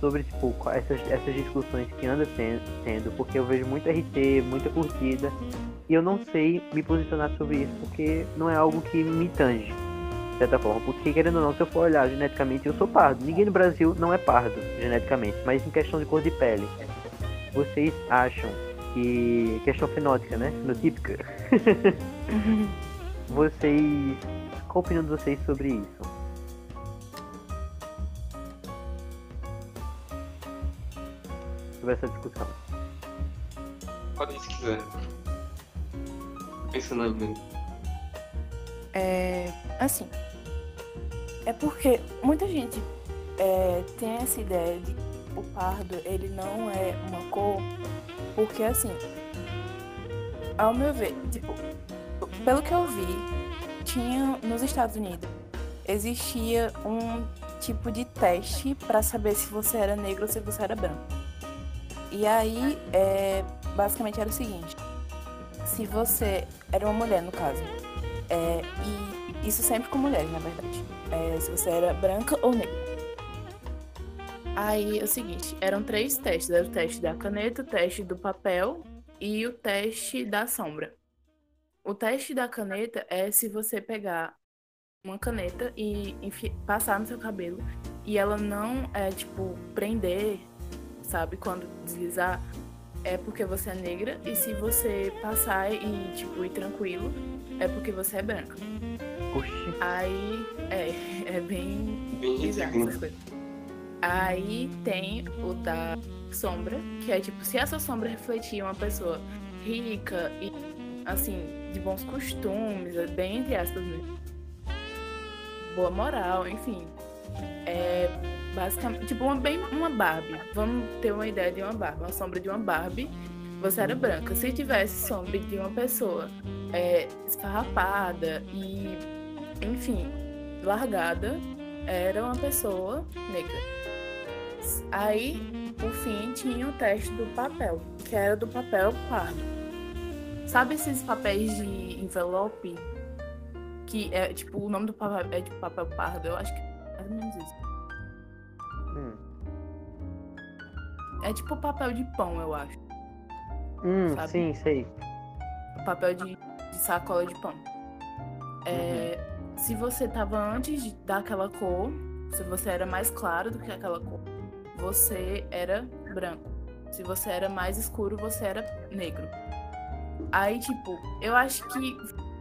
Sobre tipo, essas, essas discussões que anda ten- tendo, porque eu vejo muita RT, muita curtida, e eu não sei me posicionar sobre isso, porque não é algo que me tange, de certa forma. Porque querendo ou não, se eu for olhar geneticamente, eu sou pardo. Ninguém no Brasil não é pardo, geneticamente, mas em questão de cor de pele. Vocês acham que. questão fenótica, né? Fenotípica. (laughs) (laughs) Vocês. Qual a opinião de vocês sobre isso? Sobre essa discussão. Pode ir se quiser. Pensando ainda. É, assim, é porque muita gente é, tem essa ideia de que o pardo ele não é uma cor, porque assim, ao meu ver, tipo, pelo que eu vi, tinha nos Estados Unidos existia um tipo de teste para saber se você era negro ou se você era branco. E aí, é, basicamente era o seguinte: se você era uma mulher, no caso, é, e isso sempre com mulheres, na verdade. É, se você era branca ou negra. Aí é o seguinte, eram três testes. Era o teste da caneta, o teste do papel e o teste da sombra. O teste da caneta é se você pegar uma caneta e passar no seu cabelo e ela não é tipo prender, sabe, quando deslizar, é porque você é negra e se você passar e tipo ir tranquilo, é porque você é branca. Oxi. Aí é, (laughs) é bem Bem bizarro essas coisas. Aí tem o da sombra, que é tipo, se essa sombra refletir uma pessoa rica e assim, de bons costumes, é bem entre aspas mesmo. Boa moral, enfim. É basicamente, tipo, uma, bem uma Barbie. Vamos ter uma ideia de uma Barbie, uma sombra de uma Barbie. Você era branca. Se tivesse sombra de uma pessoa é, esfarrapada e, enfim, largada, era uma pessoa negra. Aí, por fim, tinha o teste do papel, que era do papel pardo. Sabe esses papéis de envelope? Que é tipo, o nome do papel é de papel pardo, eu acho que mais ou menos isso. Hum. É tipo papel de pão, eu acho. Hum, Sabe? sim, sei. papel de, de sacola de pão. É, Se você tava antes de, daquela cor, se você era mais claro do que aquela cor, você era branco. Se você era mais escuro, você era negro. Aí, tipo, eu acho que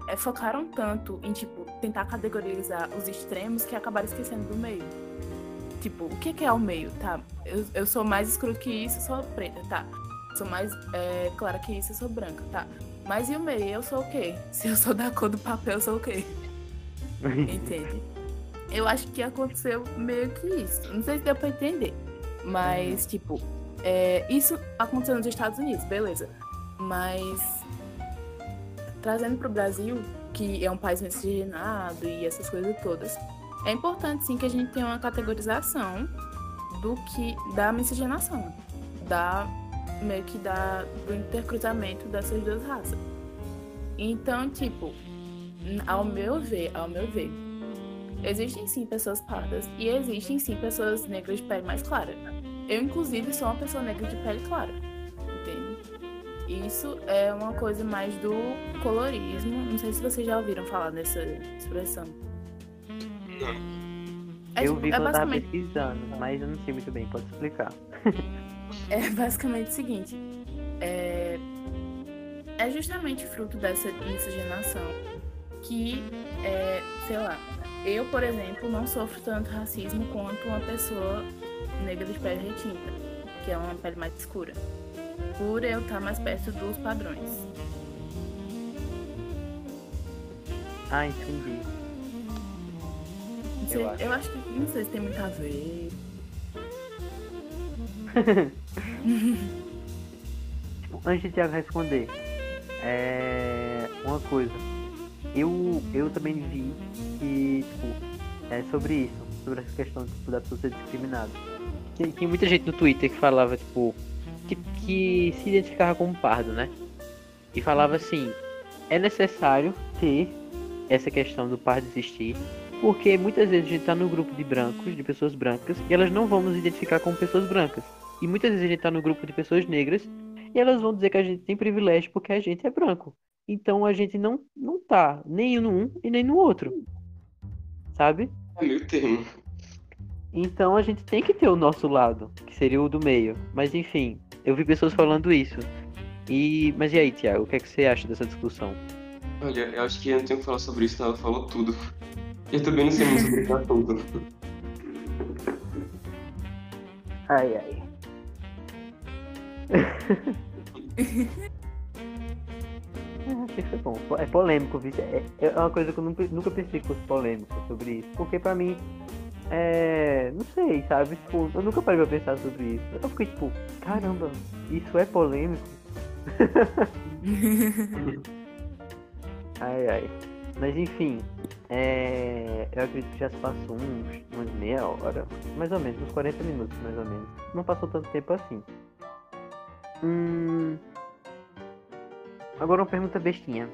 é, focaram tanto em, tipo, tentar categorizar os extremos que acabaram esquecendo do meio. Tipo, o que que é o meio? Tá, eu, eu sou mais escuro que isso, eu sou preta, tá. Sou mais é, clara que isso, eu sou branca, tá. Mas e o meio? Eu sou o quê? (laughs) Se eu sou da cor do papel, eu sou o quê? (laughs) Entende? Eu acho que aconteceu meio que isso. Não sei se deu pra entender. Mas, tipo, é, isso aconteceu nos Estados Unidos, beleza. Mas trazendo pro Brasil, que é um país miscigenado e essas coisas todas, é importante sim que a gente tenha uma categorização do que da miscigenação, da meio que da do intercruzamento dessas duas raças. Então, tipo, ao meu ver, ao meu ver, existem sim pessoas pardas e existem sim pessoas negras de pele mais clara. Eu, inclusive, sou uma pessoa negra de pele clara? Isso é uma coisa mais do colorismo. Não sei se vocês já ouviram falar dessa expressão. É, eu tipo, vi é quando eu tava basicamente pesquisando, mas eu não sei muito bem, pode explicar. (laughs) É basicamente o seguinte: é, é justamente fruto dessa miscigenação que, é, sei lá, eu, por exemplo, não sofro tanto racismo quanto uma pessoa negra de pele retinta, que é uma pele mais escura, por eu estar mais perto dos padrões. Ah, entendi. Não sei, Eu eu, acho. acho que não sei se tem muito a ver. Tipo, antes de Thiago responder, é uma coisa. Eu, eu também vi que, tipo, é sobre isso, sobre essa questão tipo, da pessoa ser discriminada. Tem, tem muita gente no Twitter que falava, tipo, que, se identificava como pardo, né? E falava assim, é necessário ter essa questão do pardo existir, porque muitas vezes a gente tá no grupo de brancos, de pessoas brancas, e elas não vão nos identificar como pessoas brancas. E muitas vezes a gente tá no grupo de pessoas negras e elas vão dizer que a gente tem privilégio porque a gente é branco. Então a gente não, não tá nem no um e nem no outro. Sabe? É meio termo. Então a gente tem que ter o nosso lado, que seria o do meio. Mas enfim, eu vi pessoas falando isso. E mas e aí, Thiago, o que é que você acha dessa discussão? Olha, eu acho que eu não tenho que falar sobre isso, não. Ela falou tudo. Eu também não sei muito sobre esse assunto. Ai ai. Achei que foi bom. É polêmico, viu? É, é uma coisa que eu nunca, nunca pensei que fosse polêmico sobre isso. Porque pra mim, é. Não sei, sabe? Tipo, eu nunca parei pra pensar sobre isso. Eu fiquei tipo, caramba, isso é polêmico? (laughs) ai ai. Mas enfim, é... eu acredito que já se passou uns, umas meia hora, mais ou menos, uns 40 minutos mais ou menos. Não passou tanto tempo assim. Hum... Agora uma pergunta bestinha.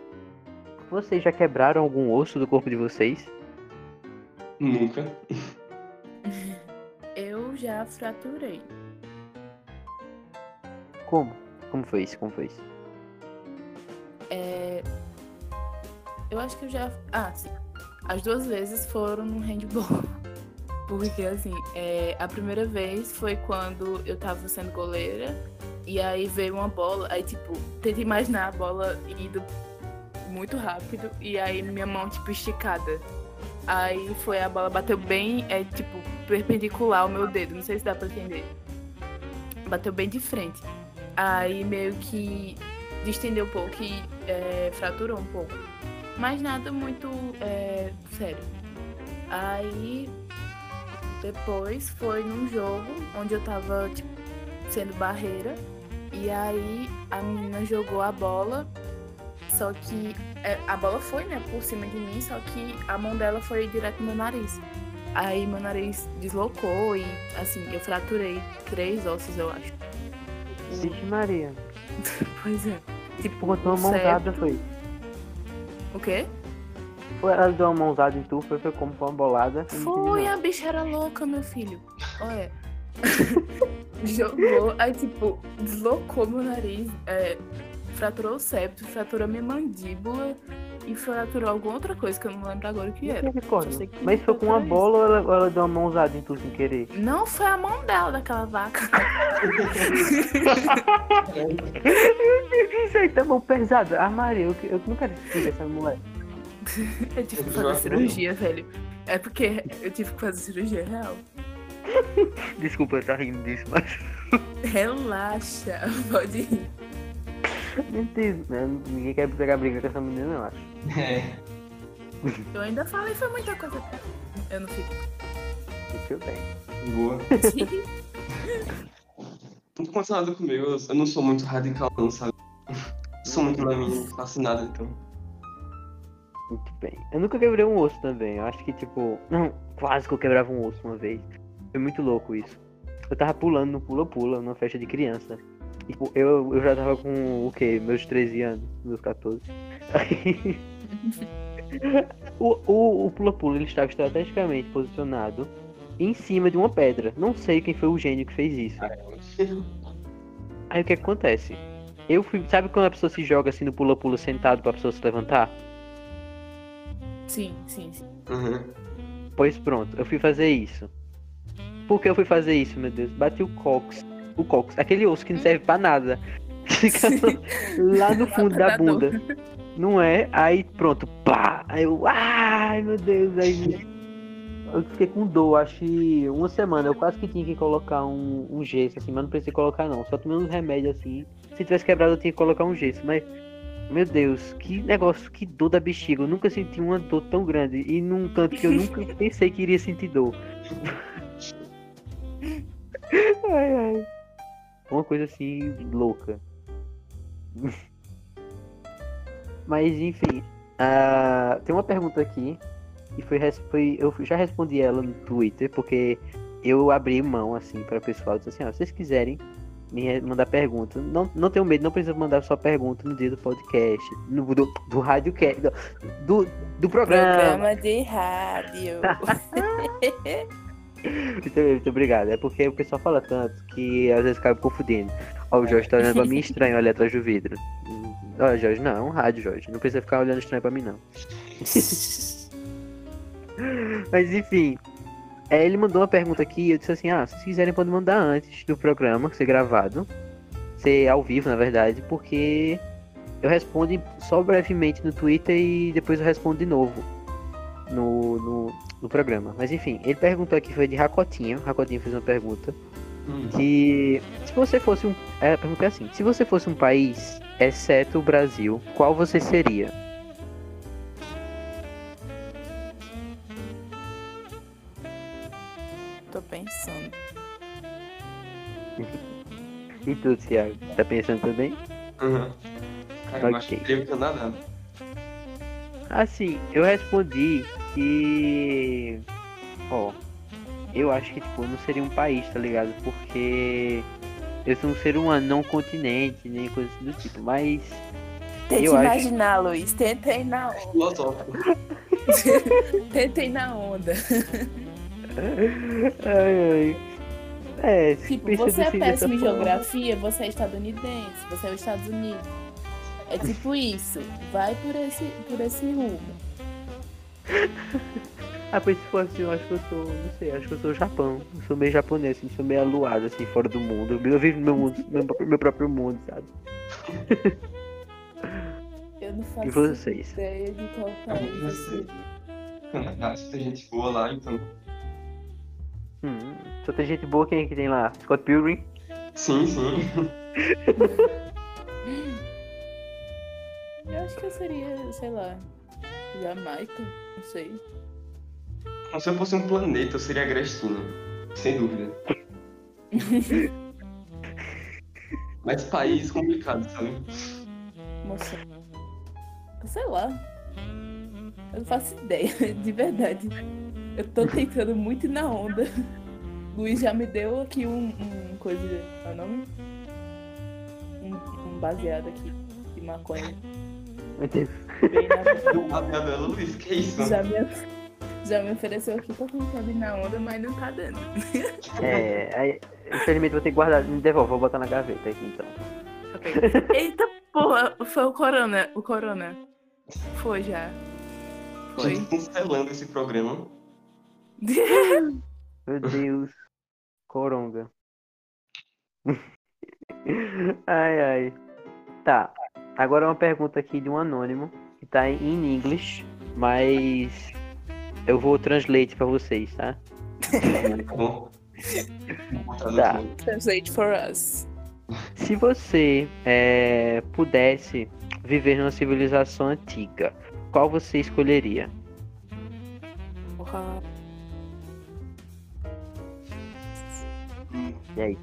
Vocês já quebraram algum osso do corpo de vocês? Nunca. (laughs) Eu já fraturei. Como? Como foi isso? Como foi isso? É, Eu acho que eu já. Ah, sim. As duas vezes foram no handball. (laughs) Porque, assim, é, a primeira vez foi quando eu tava sendo goleira. E aí veio uma bola. Aí, tipo, tentei imaginar a bola indo muito rápido. E aí minha mão, tipo, esticada. Aí foi a bola bateu bem, é, tipo, perpendicular ao meu dedo. Não sei se dá pra entender. Bateu bem de frente. Aí meio que distendeu um pouco e é, fraturou um pouco. Mas nada muito é, sério. Aí depois foi num jogo onde eu tava tipo, sendo barreira. E aí a menina jogou a bola Só que é, a bola foi, né, por cima de mim, só que a mão dela foi direto no meu nariz. Aí meu nariz deslocou e, assim, eu fraturei três ossos, eu acho. Vixe Maria. (laughs) Pois é. Tipo, botou uma mãozada, foi. O quê? Foi ela deu uma mãozada em tu, foi, foi como foi uma bolada. Foi, a bicha era louca, meu filho. Olha. (laughs) Jogou, aí tipo, deslocou meu nariz, é, fraturou o septo, fraturou minha mandíbula e fraturou alguma outra coisa que eu não lembro agora o que era. Que Mas foi com uma fraturou bola ou ela, ou ela deu uma mãozada em tu sem querer? isso. Não foi a mão dela daquela vaca. Isso aí tá mão pesada. Ah, Maria, eu, eu não quero assistir essa mulher. Eu tive que fazer cirurgia, velho. É porque eu tive que fazer cirurgia real. Desculpa eu tá rindo disso, mas. Relaxa, (laughs) pode ir. Meu Deus, né? ninguém quer pegar briga com essa menina, eu acho. É. Eu ainda falei, foi muita coisa. Eu não fico. Deixa eu bem. Boa. (laughs) Não acontece nada comigo, eu não sou muito radical, não, sabe? Eu sou muito na minha, não faço nada, então. Muito bem. Eu nunca quebrei um osso também. Eu acho que, tipo. Não, quase que eu quebrava um osso uma vez. Foi muito louco isso. Eu tava pulando no pula-pula, numa festa de criança. Tipo, eu, eu já tava com o quê? Meus 13 anos, meus 14. Aí. (laughs) o o- o pula-pula ele estava estrategicamente posicionado em cima de uma pedra. Não sei quem foi o gênio que fez isso. Aí o que acontece? Eu fui. Sabe quando a pessoa se joga assim no pula-pula sentado pra pessoa se levantar? Sim, sim, sim. Uhum. Pois pronto, eu fui fazer isso. Por que eu fui fazer isso, meu Deus? Bati o cox. O cox, aquele osso que não serve pra nada. (laughs) Fica lá no fundo da bunda. Não é? Aí pronto, pá! Aí eu, ai meu Deus, aí eu fiquei com dor, acho que uma semana. Eu quase que tinha que colocar um, um gesso, assim, mas não precisei colocar não. Só tomei uns remédios assim. Se tivesse quebrado, eu tinha que colocar um gesso, mas. Meu Deus, que negócio, que dor da bexiga. Eu nunca senti uma dor tão grande. E num canto que eu nunca (laughs) pensei que iria sentir dor. (laughs) ai, ai. Uma coisa assim, louca. Mas enfim. ah, tem uma pergunta aqui. E foi, foi. Eu já respondi ela no Twitter, porque eu abri mão, assim, para o pessoal. Disse assim, ó, se vocês quiserem me mandar pergunta, não, não tenham medo, não precisa mandar sua pergunta no dia do podcast. No, do, do rádio do, do, do programa. Programa de rádio. (laughs) (laughs) Muito, muito obrigado. É porque o pessoal fala tanto que às vezes acaba confundindo. Ó, o Jorge tá olhando pra mim (laughs) estranho ali atrás do vidro. Ó, Jorge, não, é um rádio, Jorge. Não precisa ficar olhando estranho pra mim, não. (laughs) Mas enfim. é, ele mandou uma pergunta aqui e eu disse assim, ah, se vocês quiserem podem mandar antes do programa ser gravado. Ser ao vivo, na verdade, porque eu respondo só brevemente no Twitter e depois eu respondo de novo no, no, no programa. Mas enfim, ele perguntou aqui, foi de Racotinha. Racotinha fez uma pergunta. Hum. Que se você fosse um. É, a pergunta é assim: se você fosse um país, exceto o Brasil, qual você seria? Tô pensando. (laughs) E tu, Thiago? Tá pensando também? Uhum. Cara, eu acho Ok. que seria o Canadá. Assim, eu respondi que. Ó. Eu acho que, tipo, não seria um país, tá ligado? Porque. Eu sou um ser humano, não um continente, nem coisa do tipo. Mas. Tente Eu acho- imaginar, Luiz. Tenta ir na onda. (laughs) Tenta ir na onda. (laughs) Ai, ai. É, Tipo, você é péssimo em geografia, você é estadunidense, você é os Estados Unidos. É tipo isso. Vai por esse, por esse rumo. (laughs) Ah, pois se for assim, eu acho que eu sou, não sei, acho que eu sou Japão. Eu sou meio japonês, assim, sou meio aluado, assim, fora do mundo. Eu vivo no meu mundo, (laughs) meu, meu próprio mundo, sabe? (laughs) Eu não faço E vocês? ideia de qual país não eu sei. Canadá, se tem gente boa lá, então. Hum, só tem gente boa, quem é que tem lá? Scott Pilgrim? Sim, sim. Acho que eu seria, sei lá, Jamaica, não sei. Se eu fosse um planeta, eu seria Grestina. Sem dúvida. (laughs) Mas país complicado, sabe? Moça. Sei lá. Eu não faço ideia, (laughs) de verdade. Eu tô tentando muito ir na onda. (laughs) Luiz já me deu aqui um, um coisa. Qual é o nome? Um, um baseado aqui de maconha. Meu Deus. Bem na A minha bela Luiz, que isso? já me, já me ofereceu aqui pra ir na onda, mas não tá dando. É, aí, infelizmente vou ter que guardar. Me devolve, vou botar na gaveta aqui então. Eita porra, foi o Corona. O Corona. Foi já. Foi. Gente, cancelando esse programa. Meu Deus. Coronga. (laughs) ai, ai. Tá. Agora uma pergunta aqui de um anônimo que tá em inglês, mas eu vou translate pra vocês, tá? (laughs) Tá. Tá. Translate for us. Se você é, pudesse viver numa civilização antiga, qual você escolheria? Porra. E aí?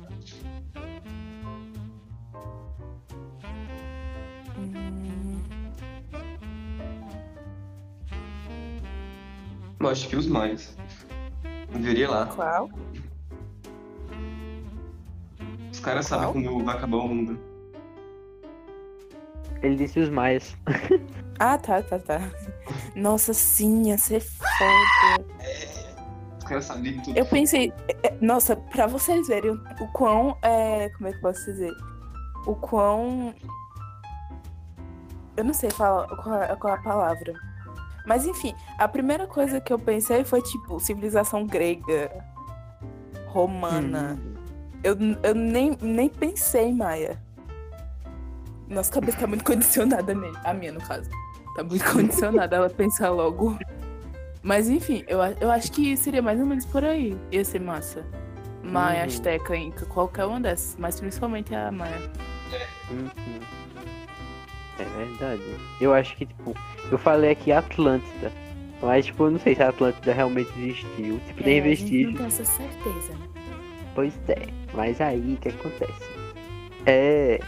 Eu acho que os mais. Viveria lá. qual? Os caras sabem quando vai acabar o mundo. Ele disse os maias. (laughs) Ah, tá, tá, tá. Nossa, sim, ia ser foda. Os caras sabem de tudo. Eu pensei, é, é, nossa, pra vocês verem o, quão, é, como é que eu posso dizer? O quão, eu não sei falar qual, é- qual é a palavra. Mas enfim, a primeira coisa que eu pensei foi tipo civilização grega, romana. Hum, Eu, eu nem, nem pensei, Maia. Nossa cabeça tá muito condicionada mesmo. A minha, no caso. Tá muito (laughs) condicionada ela pensar logo. Mas enfim, eu, eu acho que seria mais ou menos por aí. Ia ser massa. Maia, Uhum. Azteca, Inca, qualquer uma dessas. Mas principalmente a Maia. Uhum. É verdade. Eu acho que, tipo, eu falei aqui Atlântida. Mas, tipo, eu não sei se a Atlântida realmente existiu. Tipo, tem É, gente vestígio. não tem essa certeza. Pois é. Mas aí, o que acontece? É.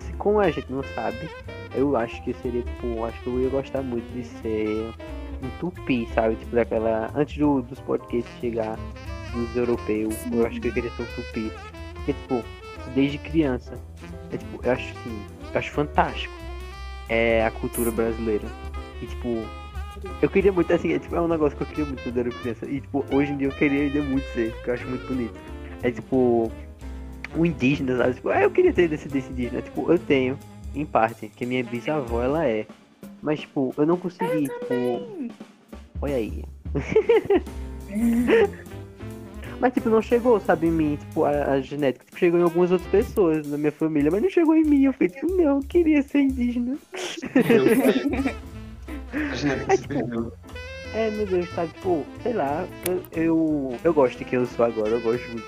se- Como a gente não sabe, eu acho que seria, tipo, acho que eu ia gostar muito de ser um tupi, sabe? Tipo, daquela. Antes do, dos podcasts chegar dos europeus, eu acho que eu queria ser um tupi. Porque, tipo, desde criança, é, tipo, eu acho assim, eu acho fantástico. É a cultura brasileira. E, tipo, eu queria muito, assim, é, tipo, é um negócio que eu queria muito quando eu era criança. E, tipo, hoje em dia eu queria ainda muito ser, porque eu acho muito bonito. É tipo. O indígena, sabe? Tipo, ah, eu queria ter desse, desse indígena. Tipo, eu tenho, em parte, que minha bisavó ela é. Mas, tipo, eu não consegui, tipo. Olha aí. (laughs) Mas, tipo, não chegou, sabe, em mim, tipo, a, a genética. Tipo, chegou em algumas outras pessoas na minha família, mas não chegou em mim. Eu falei, tipo, não, eu queria ser indígena. (laughs) A genética se perdeu. É, meu Deus, sabe, tipo, sei lá, eu, eu, eu gosto de quem eu sou agora, eu gosto muito.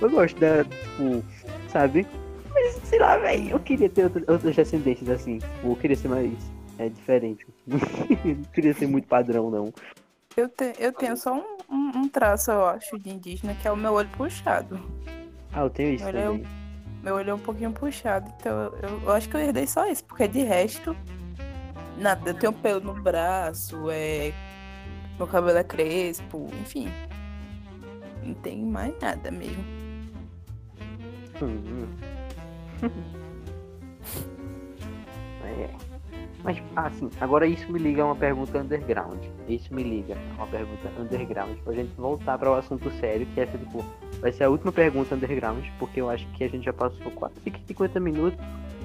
Eu gosto da, tipo, sabe? Mas, sei lá, velho, eu queria ter outra- outras descendências assim, tipo, eu queria ser mais é, diferente. (laughs) não queria ser muito padrão, não. Eu, te- eu tenho só um, um- um traço, eu acho, de indígena, que é o meu olho puxado. Ah, eu tenho isso Olha, eu- também. Meu olho é um pouquinho puxado, então eu, eu- eu acho que eu herdei só isso, porque de resto, nada. Eu tenho pelo no braço, é. Meu cabelo é crespo, enfim. Não tem mais nada mesmo. (laughs) Hum. é. Mas, assim, agora isso me liga a uma pergunta underground. Isso me liga a uma pergunta underground. Pra gente voltar para o assunto sério, que essa, tipo, vai ser a última pergunta underground, porque eu acho que a gente já passou quase 50 minutos,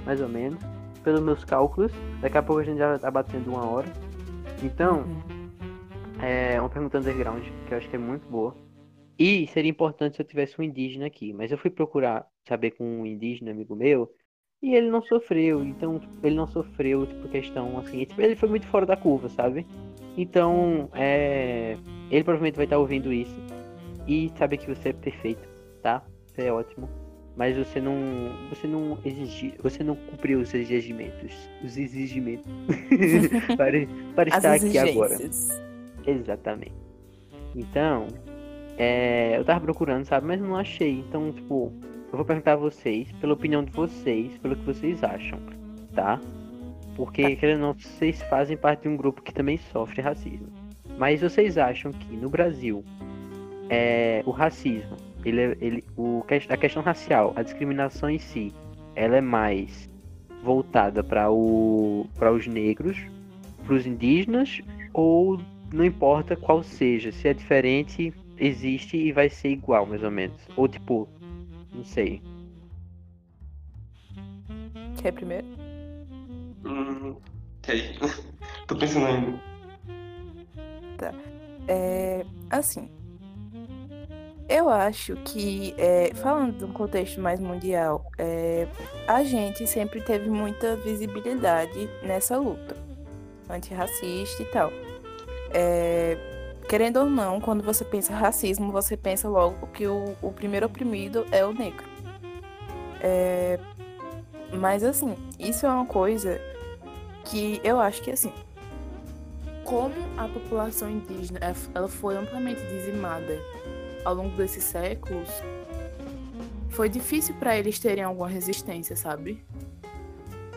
mais ou menos, pelos meus cálculos. Daqui a pouco a gente já tá batendo uma hora. Então, Uhum. é uma pergunta underground que eu acho que é muito boa. E seria importante se eu tivesse um indígena aqui, mas eu fui procurar saber com um indígena amigo meu e ele não sofreu, então ele não sofreu tipo questão assim, tipo, ele foi muito fora da curva, sabe? Então, é, ele provavelmente vai estar ouvindo isso e saber que você é perfeito, tá? Você é ótimo, mas você não, você não exigir, você não cumpriu os exigimentos, os exigimentos (laughs) para, para estar aqui agora. Exatamente. Então, é, eu tava procurando, sabe, mas não achei. Então, tipo, eu vou perguntar a vocês, pela opinião de vocês, pelo que vocês acham, tá? Porque, querendo ou não, vocês fazem parte de um grupo que também sofre racismo. Mas vocês acham que no Brasil é, o racismo, ele, é- ele, o, a questão racial, a discriminação em si, ela é mais voltada para os negros, para os indígenas, ou não importa qual seja, se é diferente, existe e vai ser igual, mais ou menos. Ou tipo, não sei. Quer primeiro? Hum. (laughs) Tô pensando ainda. É, assim, eu acho que, é, falando de um contexto mais mundial, é, a gente sempre teve muita visibilidade nessa luta antirracista e tal. É, querendo ou não, quando você pensa racismo, você pensa logo que o, o primeiro oprimido é o negro. É, mas assim, isso é uma coisa que eu acho que assim, como a população indígena ela- foi amplamente dizimada ao longo desses séculos, foi difícil para eles terem alguma resistência, sabe?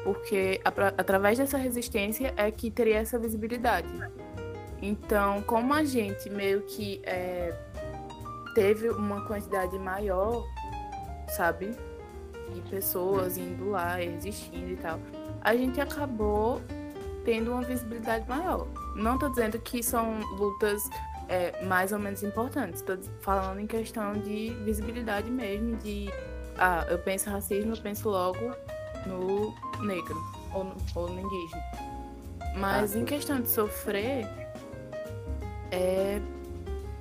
Porque atra- através dessa resistência é que teria essa visibilidade. Então, como a gente meio que é, teve uma quantidade maior, sabe? De pessoas indo lá, e resistindo e tal, a gente acabou tendo uma visibilidade maior. Não tô dizendo que são lutas é, mais ou menos importantes. Tô falando em questão de visibilidade mesmo, de ah, eu penso racismo, eu penso logo no negro ou no, ou no indígena. Mas Ah, em questão de sofrer, é,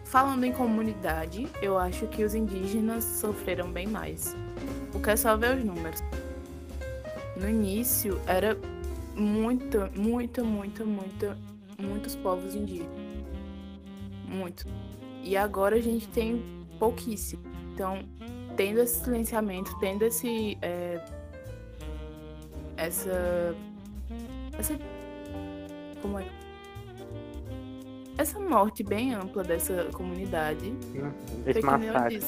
falando em comunidade, eu acho que os indígenas sofreram bem mais. Porque é só ver os números. No início era muita, muita, muita, muita, muitos povos indígenas. Muito. E agora a gente tem pouquíssimo. Então, tendo esse silenciamento, tendo esse. é, essa. Essa. Como é? Essa morte bem ampla dessa comunidade. Esse massacre.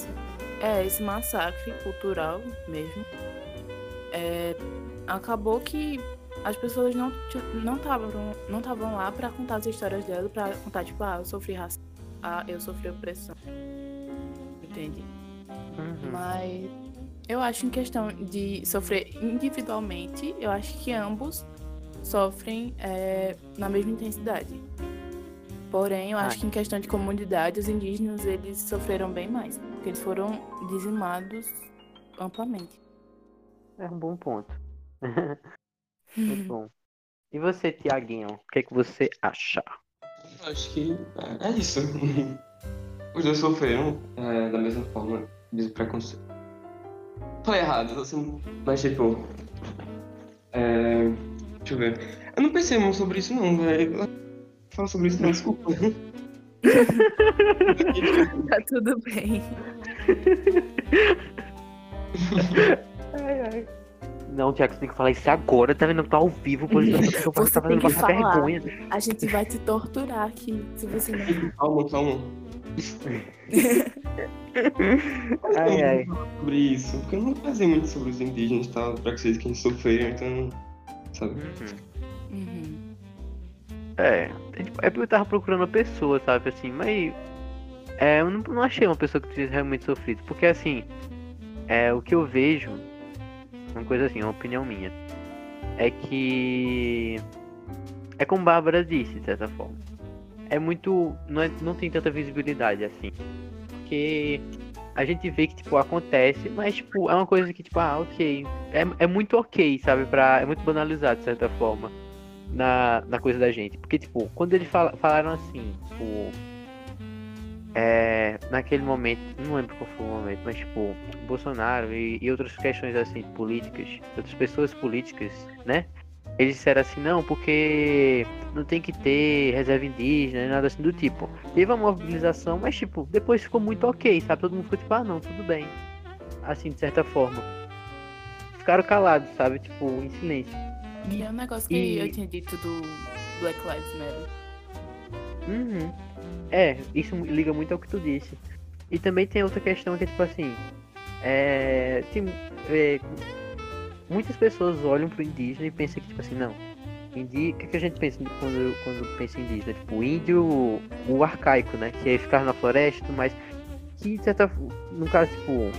É, esse massacre cultural mesmo. É, acabou que as pessoas não não estavam não estavam lá pra contar as histórias dela, pra contar tipo, ah, eu sofri racismo, ah, eu sofri opressão. Entende? Uhum. Mas eu acho em questão de sofrer individualmente, eu acho que ambos sofrem é, na mesma intensidade. Porém, eu acho Ah. que em questão de comunidade, os indígenas eles sofreram bem mais, porque eles foram dizimados amplamente. É um bom ponto. (laughs) Muito bom. E você, Tiaguinho, o que, é que você acha? Acho que é, isso. (laughs) Os dois sofreram é, da mesma forma de preconceito. Falei errado, assim, mas tipo. É, deixa eu ver. Eu não pensei muito sobre isso, não, velho. Fala sobre isso, não, desculpa. (laughs) Tá tudo bem. Ai, ai. Não, Tiago, você tem que falar isso agora, tá vendo? Tá ao vivo, por isso Você tá fazendo passar falar. vergonha. A gente vai te torturar aqui, se você não. calma, calma. (laughs) Ai, ai. Sobre isso, porque eu não pensei muito sobre os indígenas e tal, preconceitos que a gente sofreram, então. Sabe? Uhum. É, é tipo, é porque eu tava procurando uma pessoa, sabe, assim, mas é, eu não, não achei uma pessoa que tivesse realmente sofrido, porque assim, é, o que eu vejo, uma coisa assim, uma opinião minha, é que é como Bárbara disse, de certa forma, é muito, não, é, não tem tanta visibilidade assim, porque a gente vê que, tipo, acontece, mas, tipo, é uma coisa que, tipo, ah, ok, é, é muito ok, sabe, pra, é muito banalizado, de certa forma na, na coisa da gente. Porque, tipo, quando eles fala- falaram assim, tipo. É, naquele momento, não lembro qual foi o momento, mas, tipo, Bolsonaro e, e outras questões assim, políticas, outras pessoas políticas, né? Eles disseram assim, não, porque não tem que ter reserva indígena, nada assim do tipo. Teve uma mobilização, mas, tipo, depois ficou muito ok, sabe? Todo mundo ficou tipo, ah, não, tudo bem. Assim, de certa forma. Ficaram calados, sabe? Tipo, em silêncio. E é um negócio que E- eu tinha dito do Black Lives Matter. Uhum. É, isso liga muito ao que tu disse. E também tem outra questão que é tipo assim. É, tem, é, muitas pessoas olham pro indígena e pensam que, tipo assim, não. Indi... O que, que a gente pensa quando, quando pensa em indígena? Tipo, o índio, o arcaico, né? Que é ficar na floresta, mas que, de certa no caso, tipo,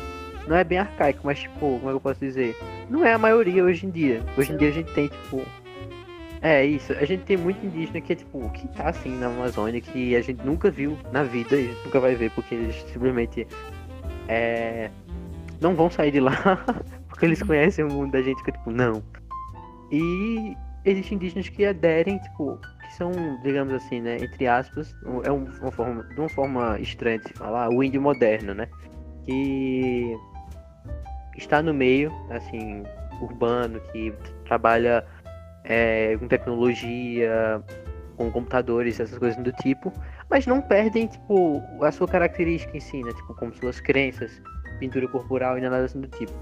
não é bem arcaico, mas, tipo, como é eu posso dizer? Não é a maioria hoje em dia. Hoje em dia a gente tem, tipo. É isso, a gente tem muito indígena que é tipo, que tá assim na Amazônia, que a gente nunca viu na vida e a gente nunca vai ver, porque eles simplesmente é, não vão sair de lá, (laughs) porque eles conhecem o mundo da gente, que tipo, não. E existem indígenas que aderem, tipo, que são, digamos assim, né, entre aspas, é uma forma, de uma forma estranha de falar, o índio moderno, né? Que está no meio, assim, urbano, que trabalha é, com tecnologia, com computadores, essas coisas do tipo, mas não perdem, tipo, a sua característica em si, né? Tipo, como suas crenças, pintura corporal e nada assim do tipo.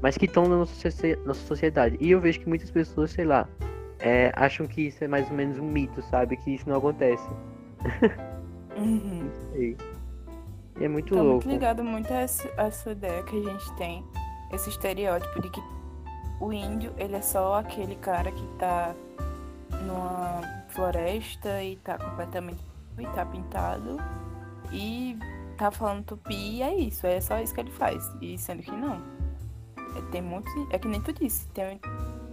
Mas que estão na nossa, nossa sociedade. E eu vejo que muitas pessoas, sei lá, é, acham que isso é mais ou menos um mito, sabe? Que isso não acontece. Uhum. e é muito Tá louco. muito ligado muito a essa, a essa ideia que a gente tem, esse estereótipo de que o índio, ele é só aquele cara que tá numa floresta e tá completamente e tá pintado e tá falando tupi e é isso, é só isso que ele faz. E sendo que não. É, tem muito. É que nem tu disse, tem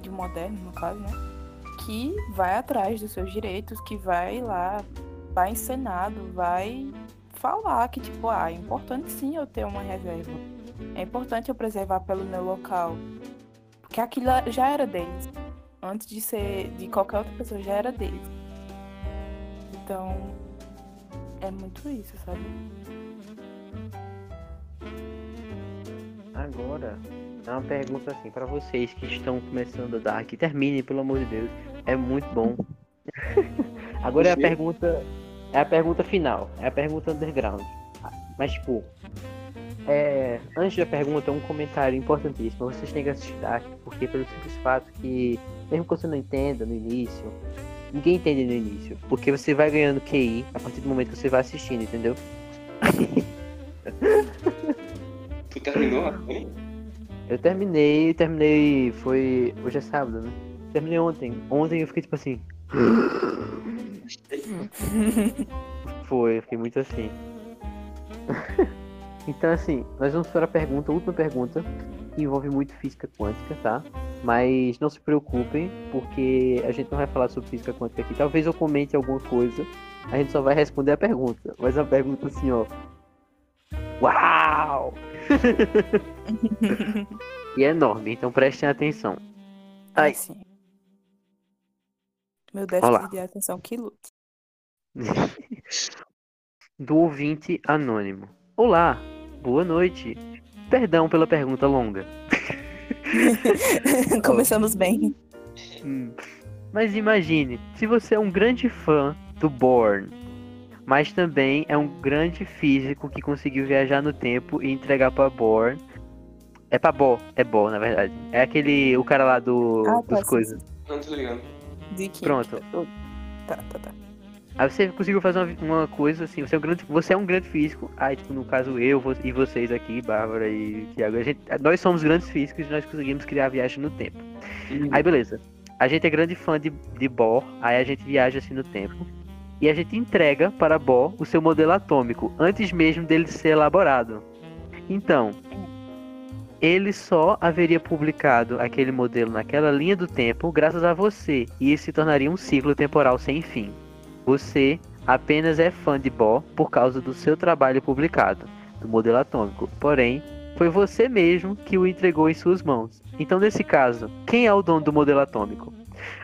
de moderno, no caso, né? Que vai atrás dos seus direitos, que vai lá, vai em Senado, vai falar que, tipo, ah, é importante sim eu ter uma reserva. É importante eu preservar pelo meu local. Porque aquilo já era deles. Antes de ser de qualquer outra pessoa, já era deles. Então, é muito isso, sabe? Agora, é uma pergunta assim para vocês que estão começando a dar, que terminem, pelo amor de Deus. É muito bom. (laughs) Agora é a pergunta, é a pergunta final, é a pergunta underground. Mas tipo, é, antes da pergunta, um comentário importantíssimo. Vocês têm que assistir Dark, porque pelo simples fato que, mesmo que você não entenda no início, ninguém entende no início, porque você vai ganhando QI a partir do momento que você vai assistindo, entendeu? (laughs) Tu terminou, hein? Eu terminei, terminei. Foi. Hoje é sábado, né? Terminei ontem. Ontem eu fiquei tipo assim. (gasps) (laughs) Foi, eu fiquei muito assim. (laughs) então assim, nós vamos para a pergunta, a última pergunta, que envolve muito física quântica, tá? Mas não se preocupem, porque a gente não vai falar sobre física quântica aqui. Talvez eu comente alguma coisa, a gente só vai responder a pergunta. Mas a pergunta assim, ó. Uau! (laughs) e é enorme, então prestem atenção. Ai. Sim. Meu déficit Olá. de atenção que luta. (laughs) Do ouvinte anônimo. Olá, boa noite. Perdão pela pergunta longa. (laughs) Começamos bem. Hum, Mas imagine, se você é um grande fã do Born, mas também é um grande físico que conseguiu viajar no tempo e entregar pra Born. É pra Bo, é Bo, na verdade. É aquele, o cara lá do, Ah, tá, dos coisas. Não tô que... Pronto. Tá, tá, tá. Aí você conseguiu fazer uma, uma coisa assim, você é um grande, você é um grande físico. Aí, tipo, no caso eu e vocês aqui, Bárbara e Thiago, a gente, nós somos grandes físicos e nós conseguimos criar a viagem no tempo. Aí beleza. A gente é grande fã de, de Bohr, aí a gente viaja assim no tempo. E a gente entrega para Bohr o seu modelo atômico, antes mesmo dele ser elaborado. Então, ele só haveria publicado aquele modelo naquela linha do tempo graças a você, e isso se tornaria um ciclo temporal sem fim. Você apenas é fã de Bohr por causa do seu trabalho publicado, do modelo atômico. Porém, foi você mesmo que o entregou em suas mãos. Então, nesse caso, quem é o dono do modelo atômico?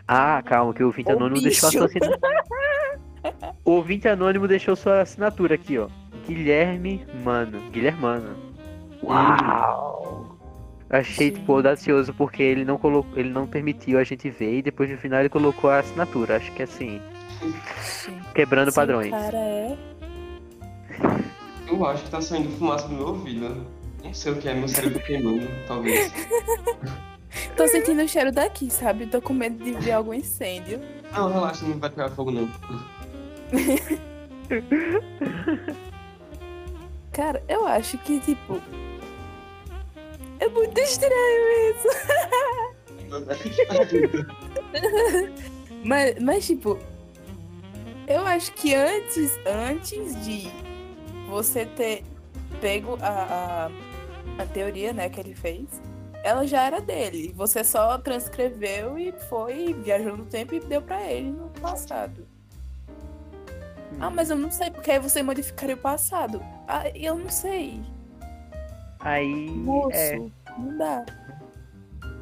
Ah, calma, que o ouvinte anônimo deixou a sua assinatura. (laughs) O ouvinte anônimo deixou sua assinatura aqui, ó. Guilherme Mano. Guilhermano. Uau! Achei, Sim. tipo, audacioso porque ele não colocou, ele não permitiu a gente ver e depois no final ele colocou a assinatura. Acho que assim, Sim. quebrando Esse padrões. cara é. Eu acho que tá saindo fumaça do meu ouvido. Não sei o que é, meu cérebro queimando, (laughs) talvez. Tô sentindo o cheiro daqui, sabe? Tô com medo de ver algum incêndio. Não, relaxa, não vai pegar fogo não. (laughs) Cara, eu acho que, tipo. É muito estranho isso. (laughs) Mas, mas, tipo, eu acho que antes, antes de você ter pego a, a, a teoria, né, que ele fez, ela já era dele. Você só transcreveu e foi, viajou no tempo e deu pra ele no passado. Ah, mas eu não sei, porque aí você modificaria o passado. Ah, eu não sei. Aí. Moço, É, não dá.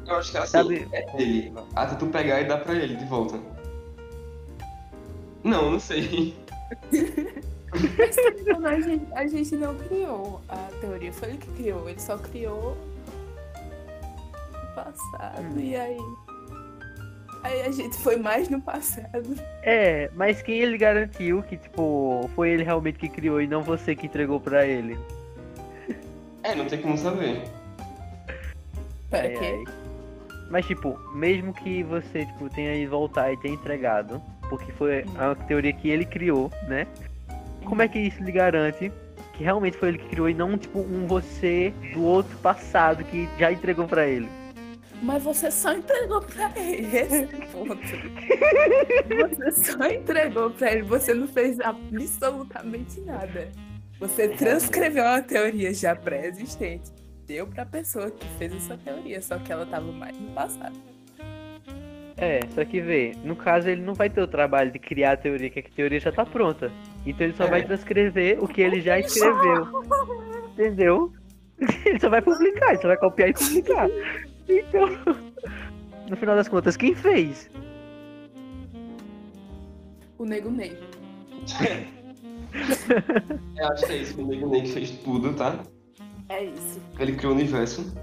Eu acho que assim, Sabe- é dele. Até tu pegar e dar pra ele de volta. Não, não sei. Mas não, a gente, a gente não criou a teoria, foi ele que criou. Ele só criou o passado. E aí. Aí a gente foi mais no passado. é, mas quem ele garantiu que, tipo, foi ele realmente que criou e não você que entregou pra ele? É, não tem como saber. Quê? ai. Mas, tipo, mesmo que você, tipo, tenha ido voltar e tenha entregado, porque foi a teoria que ele criou, né? Como é que isso lhe garante que realmente foi ele que criou e não, tipo, um você do outro passado que já entregou pra ele? Mas você só entregou pra ele. Esse é o ponto. Você só entregou pra ele. Você não fez absolutamente nada. Você transcreveu uma teoria já pré-existente. Deu pra pessoa que fez essa teoria. Só que ela tava mais no passado. É, só que vê, no caso ele não vai ter o trabalho de criar a teoria, que a teoria já tá pronta. Então ele só É. vai transcrever o que ele já escreveu. (laughs) Entendeu? (laughs) Ele só vai publicar, ele só vai copiar e publicar. Então, (laughs) no final das contas, quem fez? O Nego Ney. Eu acho que é isso. O Nego Ney que fez tudo, tá? É isso. Ele criou o universo.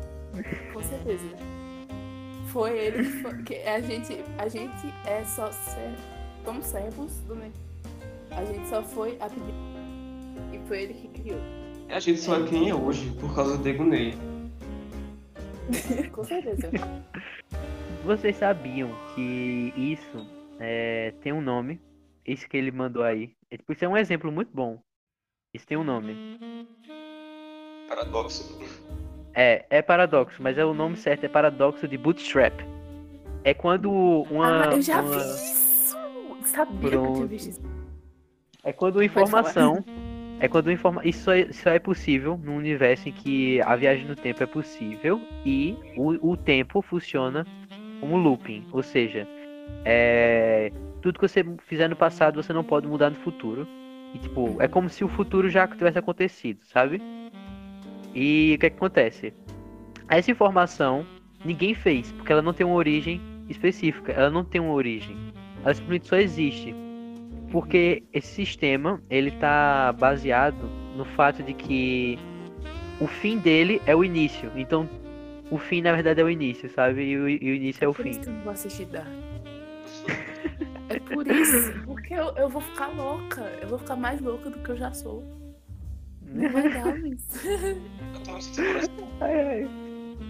Com certeza. Foi ele que, foi, que a gente. A gente é só ser. Somos servos do Nego. A gente só foi a pedir. E foi ele que criou. A gente só é quem é hoje por causa do Nego Ney. (laughs) Com certeza. Vocês sabiam que isso é, tem um nome? Isso que ele mandou aí. Isso é um exemplo muito bom. Isso tem um nome. Paradoxo. É, é paradoxo, mas é o nome certo, é paradoxo de bootstrap. É quando uma. ah, eu já uma- vi isso! Sabia que eu tinha Pronto. visto isso. É quando informação. É quando informa... isso, só é, só é possível num universo em que a viagem no tempo é possível e o, o tempo funciona como looping. Ou seja, é... tudo que você fizer no passado você não pode mudar no futuro. E tipo, é como se o futuro já tivesse acontecido, sabe? E o que, é que acontece? Essa informação ninguém fez, porque ela não tem uma origem específica, ela não tem uma origem. Ela simplesmente só existe. Porque esse sistema, ele tá baseado no fato de que o fim dele é o início. Então, o fim, na verdade, é o início, sabe? E o, e o início é o por fim. isso que eu não vou assistir Dark. (laughs) É por isso. Porque eu, eu vou ficar louca. Eu vou ficar mais louca do que eu já sou. Não vai dar, Ai, ai.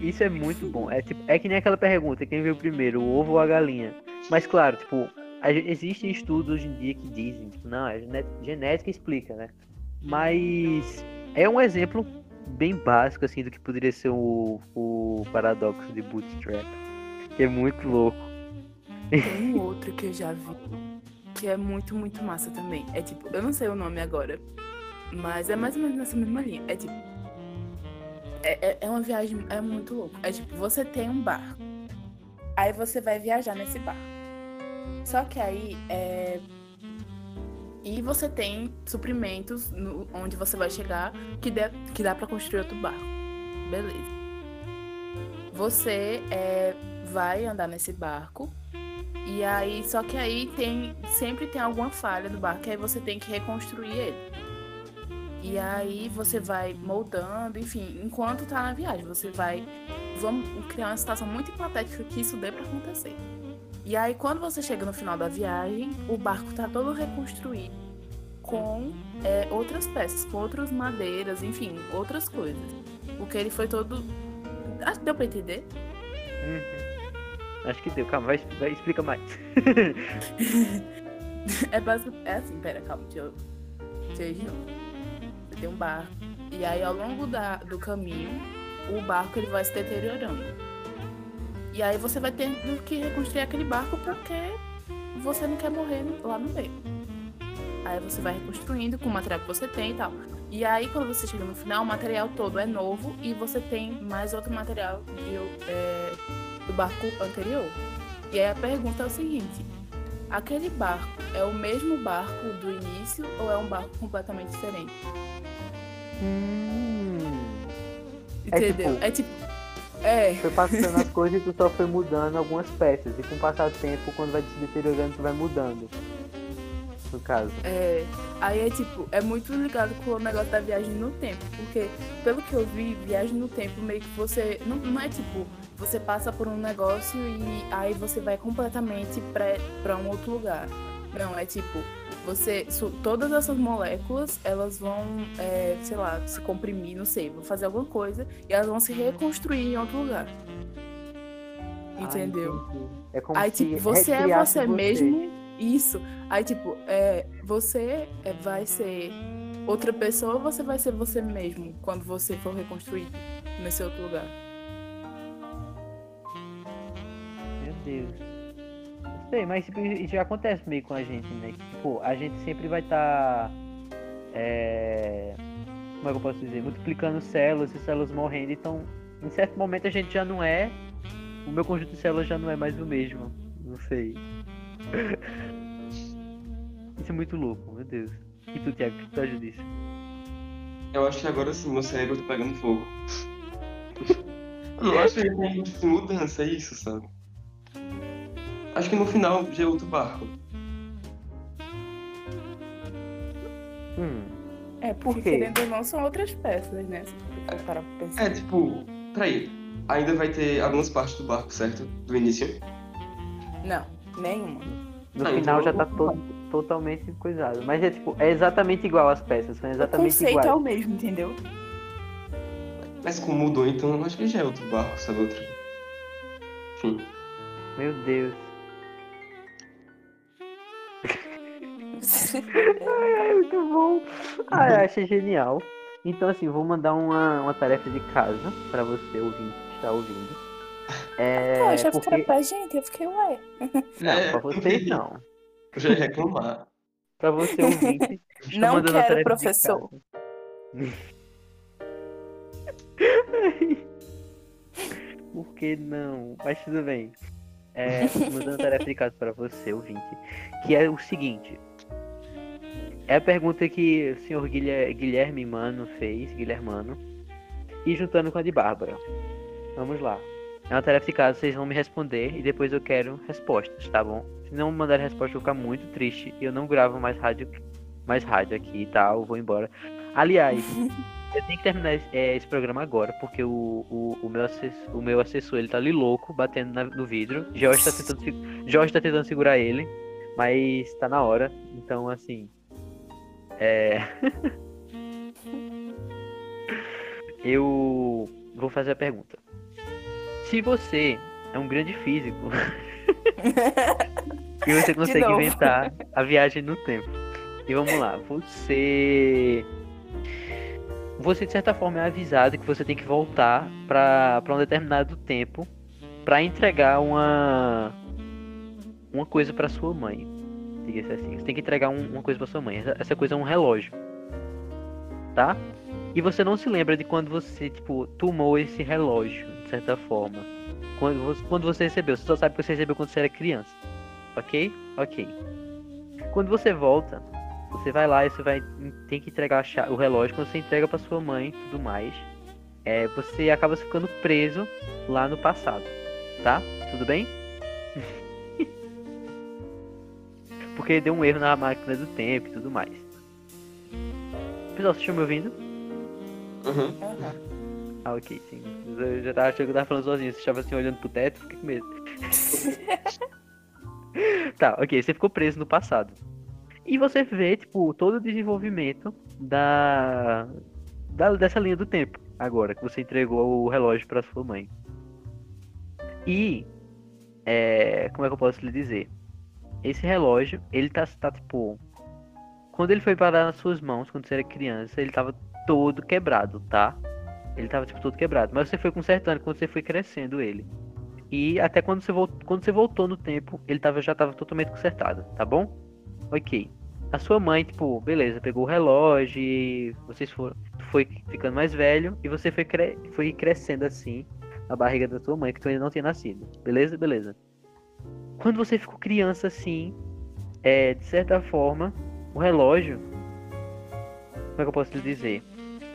Isso é muito bom. É, tipo, é que nem aquela pergunta, quem veio primeiro, o ovo ou a galinha? Mas claro, tipo, existem estudos hoje em dia que dizem, tipo, não, a gené- genética explica, né? Mas é um exemplo bem básico, assim, do que poderia ser o, o paradoxo de Bootstrap. Que é muito louco. Tem outro que eu já vi. Que é muito, muito massa também. É tipo, eu não sei o nome agora. Mas é mais ou menos nessa mesma linha. É tipo. É, é, é uma viagem. É muito louco. É tipo, você tem um barco. Aí você vai viajar nesse barco. Só que aí é. E você tem suprimentos no- onde você vai chegar que, dê, que dá pra construir outro barco. Beleza. Você é, vai andar nesse barco. E aí, só que aí tem. Sempre tem alguma falha do barco, aí você tem que reconstruir ele. E aí você vai moldando, enfim, enquanto tá na viagem, você vai. Vamos criar uma situação muito hipotética que isso dê pra acontecer. E aí, quando você chega no final da viagem, o barco tá todo reconstruído com é, outras peças, com outras madeiras, enfim, outras coisas. Porque ele foi todo. Acho que deu pra entender. Uhum. Acho que deu, calma, vai, vai explica mais. (laughs) É basicamente. É assim, pera, calma, deixa eu. Deixa eu tem um barco. E aí, ao longo da, do caminho, o barco ele vai se deteriorando. E aí você vai ter que reconstruir aquele barco porque você não quer morrer lá no meio. Aí você vai reconstruindo com o material que você tem e tal. E aí, quando você chega no final, o material todo é novo e você tem mais outro material de, é, do barco anterior. E aí a pergunta é o seguinte: aquele barco é o mesmo barco do início ou é um barco completamente diferente? Hum. Entendeu? É tipo. É. Foi passando as coisas e tu só foi mudando algumas peças. E com o passar do tempo, quando vai se deteriorando, tu vai mudando. No caso. É. Aí é tipo, é muito ligado com o negócio da viagem no tempo. Porque, pelo que eu vi, viagem no tempo meio que você. Não, não é tipo, você passa por um negócio e aí você vai completamente pra, pra um outro lugar. Não, é tipo, você. Todas essas moléculas, elas vão, é, sei lá, se comprimir, não sei, vão fazer alguma coisa e elas vão se reconstruir em outro lugar. Entendeu? Ah, entendi. é como Aí, se tipo, você é recriasse você mesmo. Isso. Aí, tipo, é, você é, vai ser outra pessoa ou você vai ser você mesmo quando você for reconstruído nesse outro lugar? Meu Deus. Sei, mas tipo, isso já acontece meio com a gente, né? Tipo, a gente sempre vai estar. é... Como é que eu posso dizer? Multiplicando células e células morrendo. Então, em certo momento a gente já não é. O meu conjunto de células já não é mais o mesmo. Não sei. (laughs) Isso é muito louco, meu Deus. E tu, Tiago, o que tu acha disso? Eu acho que agora sim, meu cérebro tá pegando fogo. (laughs) Eu acho que mudança, é isso, sabe? Acho que no final já é outro barco. Hum, É, porque querendo ou não, são outras peças, né? Parar pra pensar. É, tipo, peraí. Ainda vai ter algumas partes do barco, certo? Do início. Não, nenhuma. no Ah, final então- já tá todo, totalmente coisado. Mas é tipo, é exatamente igual as peças, são O exatamente conceito iguais. é o mesmo, entendeu? Mas como mudou, então eu acho que já é outro barco, sabe? Outro. Enfim. Meu Deus. É muito bom. Ah, eu achei genial. Então, assim, vou mandar uma, uma tarefa de casa pra você ouvinte que está ouvindo. É, que porque... era pra gente, eu fiquei, ué. Não, É, pra vocês não. (laughs) Eu já ia reclamar. Pra você ouvinte. estou Não quero, professor. (laughs) Por que não? Mas tudo bem. É, mandando uma tarefa de casa pra você, ouvinte. Que é o seguinte. É a pergunta que o senhor Guilher- Guilherme Mano fez, Guilhermano. E juntando com a de Bárbara. Vamos lá. É uma tarefa de casa, vocês vão me responder e depois eu quero respostas, tá bom? Se não mandarem resposta, eu vou ficar muito triste e eu não gravo mais rádio, mais rádio aqui e tal, eu vou embora. Aliás, (laughs) eu tenho que terminar esse, é, esse programa agora, porque o, o, o, meu assessor, o meu assessor, ele tá ali louco, batendo na- no vidro. Jorge tá, tentando, Jorge tá tentando segurar ele, mas tá na hora. Então, assim... É... (laughs) eu vou fazer a pergunta. Se você é um grande físico (laughs) e você consegue inventar a viagem no tempo. E vamos lá, você você de certa forma é avisado que você tem que voltar para um determinado tempo para entregar uma uma coisa para sua mãe. Diga-se assim, você tem que entregar um- uma coisa para sua mãe. Essa, essa coisa é um relógio, tá? E você não se lembra de quando você tipo tomou esse relógio, de certa forma. Quando você, quando você recebeu, você só sabe que você recebeu quando você era criança. Ok? Ok. Quando você volta, você vai lá e você vai tem que entregar o relógio. Quando você entrega para sua mãe, e tudo mais, é, você acaba ficando preso lá no passado, tá? Tudo bem? Porque deu um erro na máquina do tempo e tudo mais. Pessoal, vocês estão me ouvindo? Uhum. Aham. Ah, ok, sim. Eu já tava achando que eu tava falando sozinho. Você estava assim olhando pro teto, fiquei com medo. (laughs) tá, ok, você ficou preso no passado. E você vê, tipo, todo o desenvolvimento da, da dessa linha do tempo. Agora, que você entregou o relógio pra sua mãe. E é, como é que eu posso lhe dizer? Esse relógio, ele tá, tá tipo. Quando ele foi parar nas suas mãos, quando você era criança, ele tava todo quebrado, tá? Ele tava tipo todo quebrado. Mas você foi consertando quando você foi crescendo ele. E até quando você, voltou, quando você voltou no tempo, ele tava, já tava totalmente consertado, tá bom? Ok. A sua mãe, tipo, beleza, pegou o relógio vocês foram. Foi ficando mais velho e você foi, cre... foi crescendo assim na barriga da tua mãe, que tu ainda não tinha nascido. Beleza? Beleza. Quando você ficou criança assim, é, de certa forma, o relógio. Como é que eu posso lhe dizer?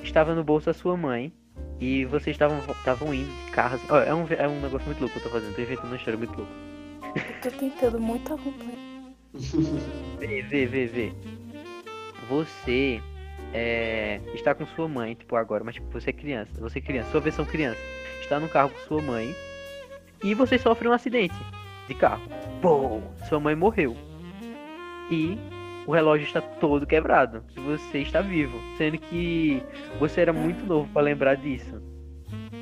Estava no bolso da sua mãe e vocês estavam estavam indo de carro. Assim. É, um, é um negócio muito louco que eu tô fazendo, tô inventando uma história muito louca. Tô tentando muito acompanhar. Vê, vê, vê, vê. Você é, está com sua mãe, tipo, agora, mas tipo, você é criança. Você é criança, sua versão criança. Está no carro com sua mãe. E você sofre um acidente de carro. Pô, sua mãe morreu. E o relógio está todo quebrado. E você está vivo. Sendo que você era muito novo para lembrar disso.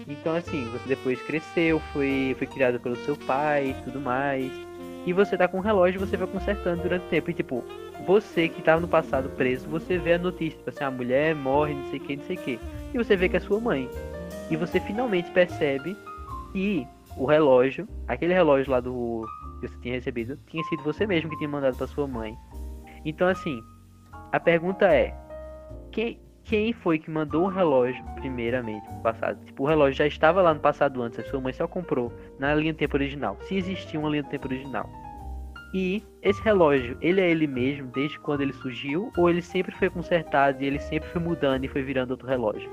Então assim, você depois cresceu, foi, foi criado pelo seu pai e tudo mais. E você tá com o relógio você vai consertando durante o tempo. E tipo, você que tava no passado preso, você vê a notícia, tipo assim, a mulher morre, não sei o que, não sei o que. E você vê que é sua mãe. E você finalmente percebe que o relógio, aquele relógio lá do que você tinha recebido, tinha sido você mesmo que tinha mandado para sua mãe. Então assim, a pergunta é: quem, quem foi que mandou o relógio primeiramente no passado? Tipo, o relógio já estava lá no passado antes, a sua mãe só comprou na linha do tempo original, se existia uma linha do tempo original. E esse relógio, ele é ele mesmo desde quando ele surgiu ou ele sempre foi consertado e ele sempre foi mudando e foi virando outro relógio?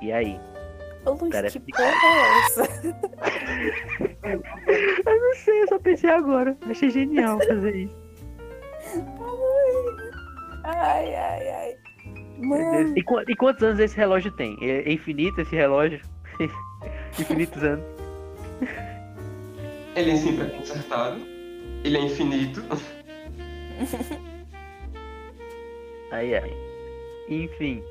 E aí? Ô Luiz, Parece que porra é (laughs) essa? Eu não sei, eu só pensei agora. Achei genial fazer isso. Ai, ai, ai. Mano. E, e quantos anos esse relógio tem? É é infinito esse relógio? (laughs) Infinitos anos. Ele é sempre é consertado. Ele é infinito. Ai, ai. Enfim.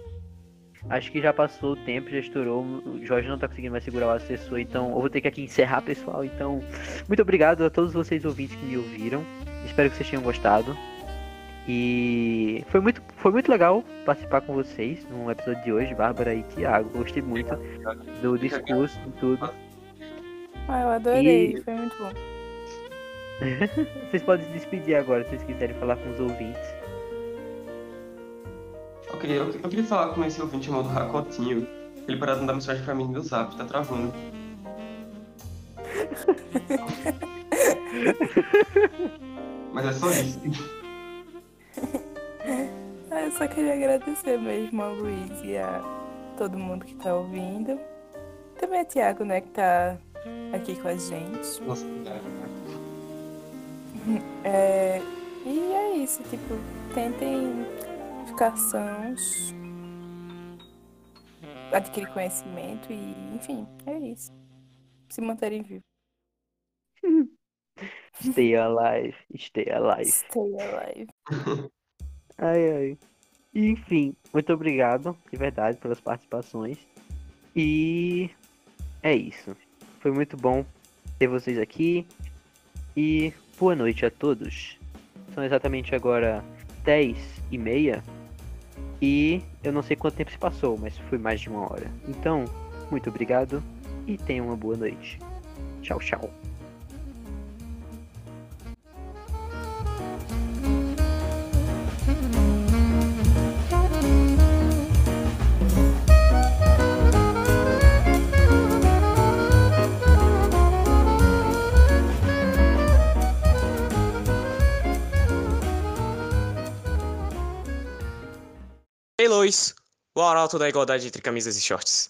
Acho que já passou o tempo, já estourou. O Jorge não tá conseguindo mais segurar o assessor, então eu vou ter que aqui encerrar, pessoal. Então, muito obrigado a todos vocês ouvintes que me ouviram. Espero que vocês tenham gostado. E foi muito, foi muito legal participar com vocês no episódio de hoje, Bárbara e Thiago. Gostei muito do discurso e tudo. ah, eu adorei, E- foi muito bom. (laughs) Vocês podem se despedir agora se vocês quiserem falar com os ouvintes. Queria, eu, eu queria falar com esse ouvinte chamado Racotinho. Ele parou de mandar mensagem pra mim no zap, tá travando. (laughs) Mas é só isso. Ah, eu só queria agradecer mesmo ao Luiz e a todo mundo que tá ouvindo. Também a Thiago, né, que tá aqui com a gente. Nossa, (laughs) É, e é isso, tipo, tentem sãos, adquirir conhecimento e, enfim, é isso. Se manterem vivos. (laughs) Stay alive, stay alive. Stay alive. (laughs) Ai, ai. Enfim, muito obrigado, de verdade, pelas participações. E é isso. Foi muito bom ter vocês aqui. E boa noite a todos. São exatamente agora 10 e meia. E eu não sei quanto tempo se passou, mas foi mais de uma hora. Então, muito obrigado e tenham uma boa noite. Tchau, tchau. Ei, Lois! O arauto da igualdade entre camisas e shorts.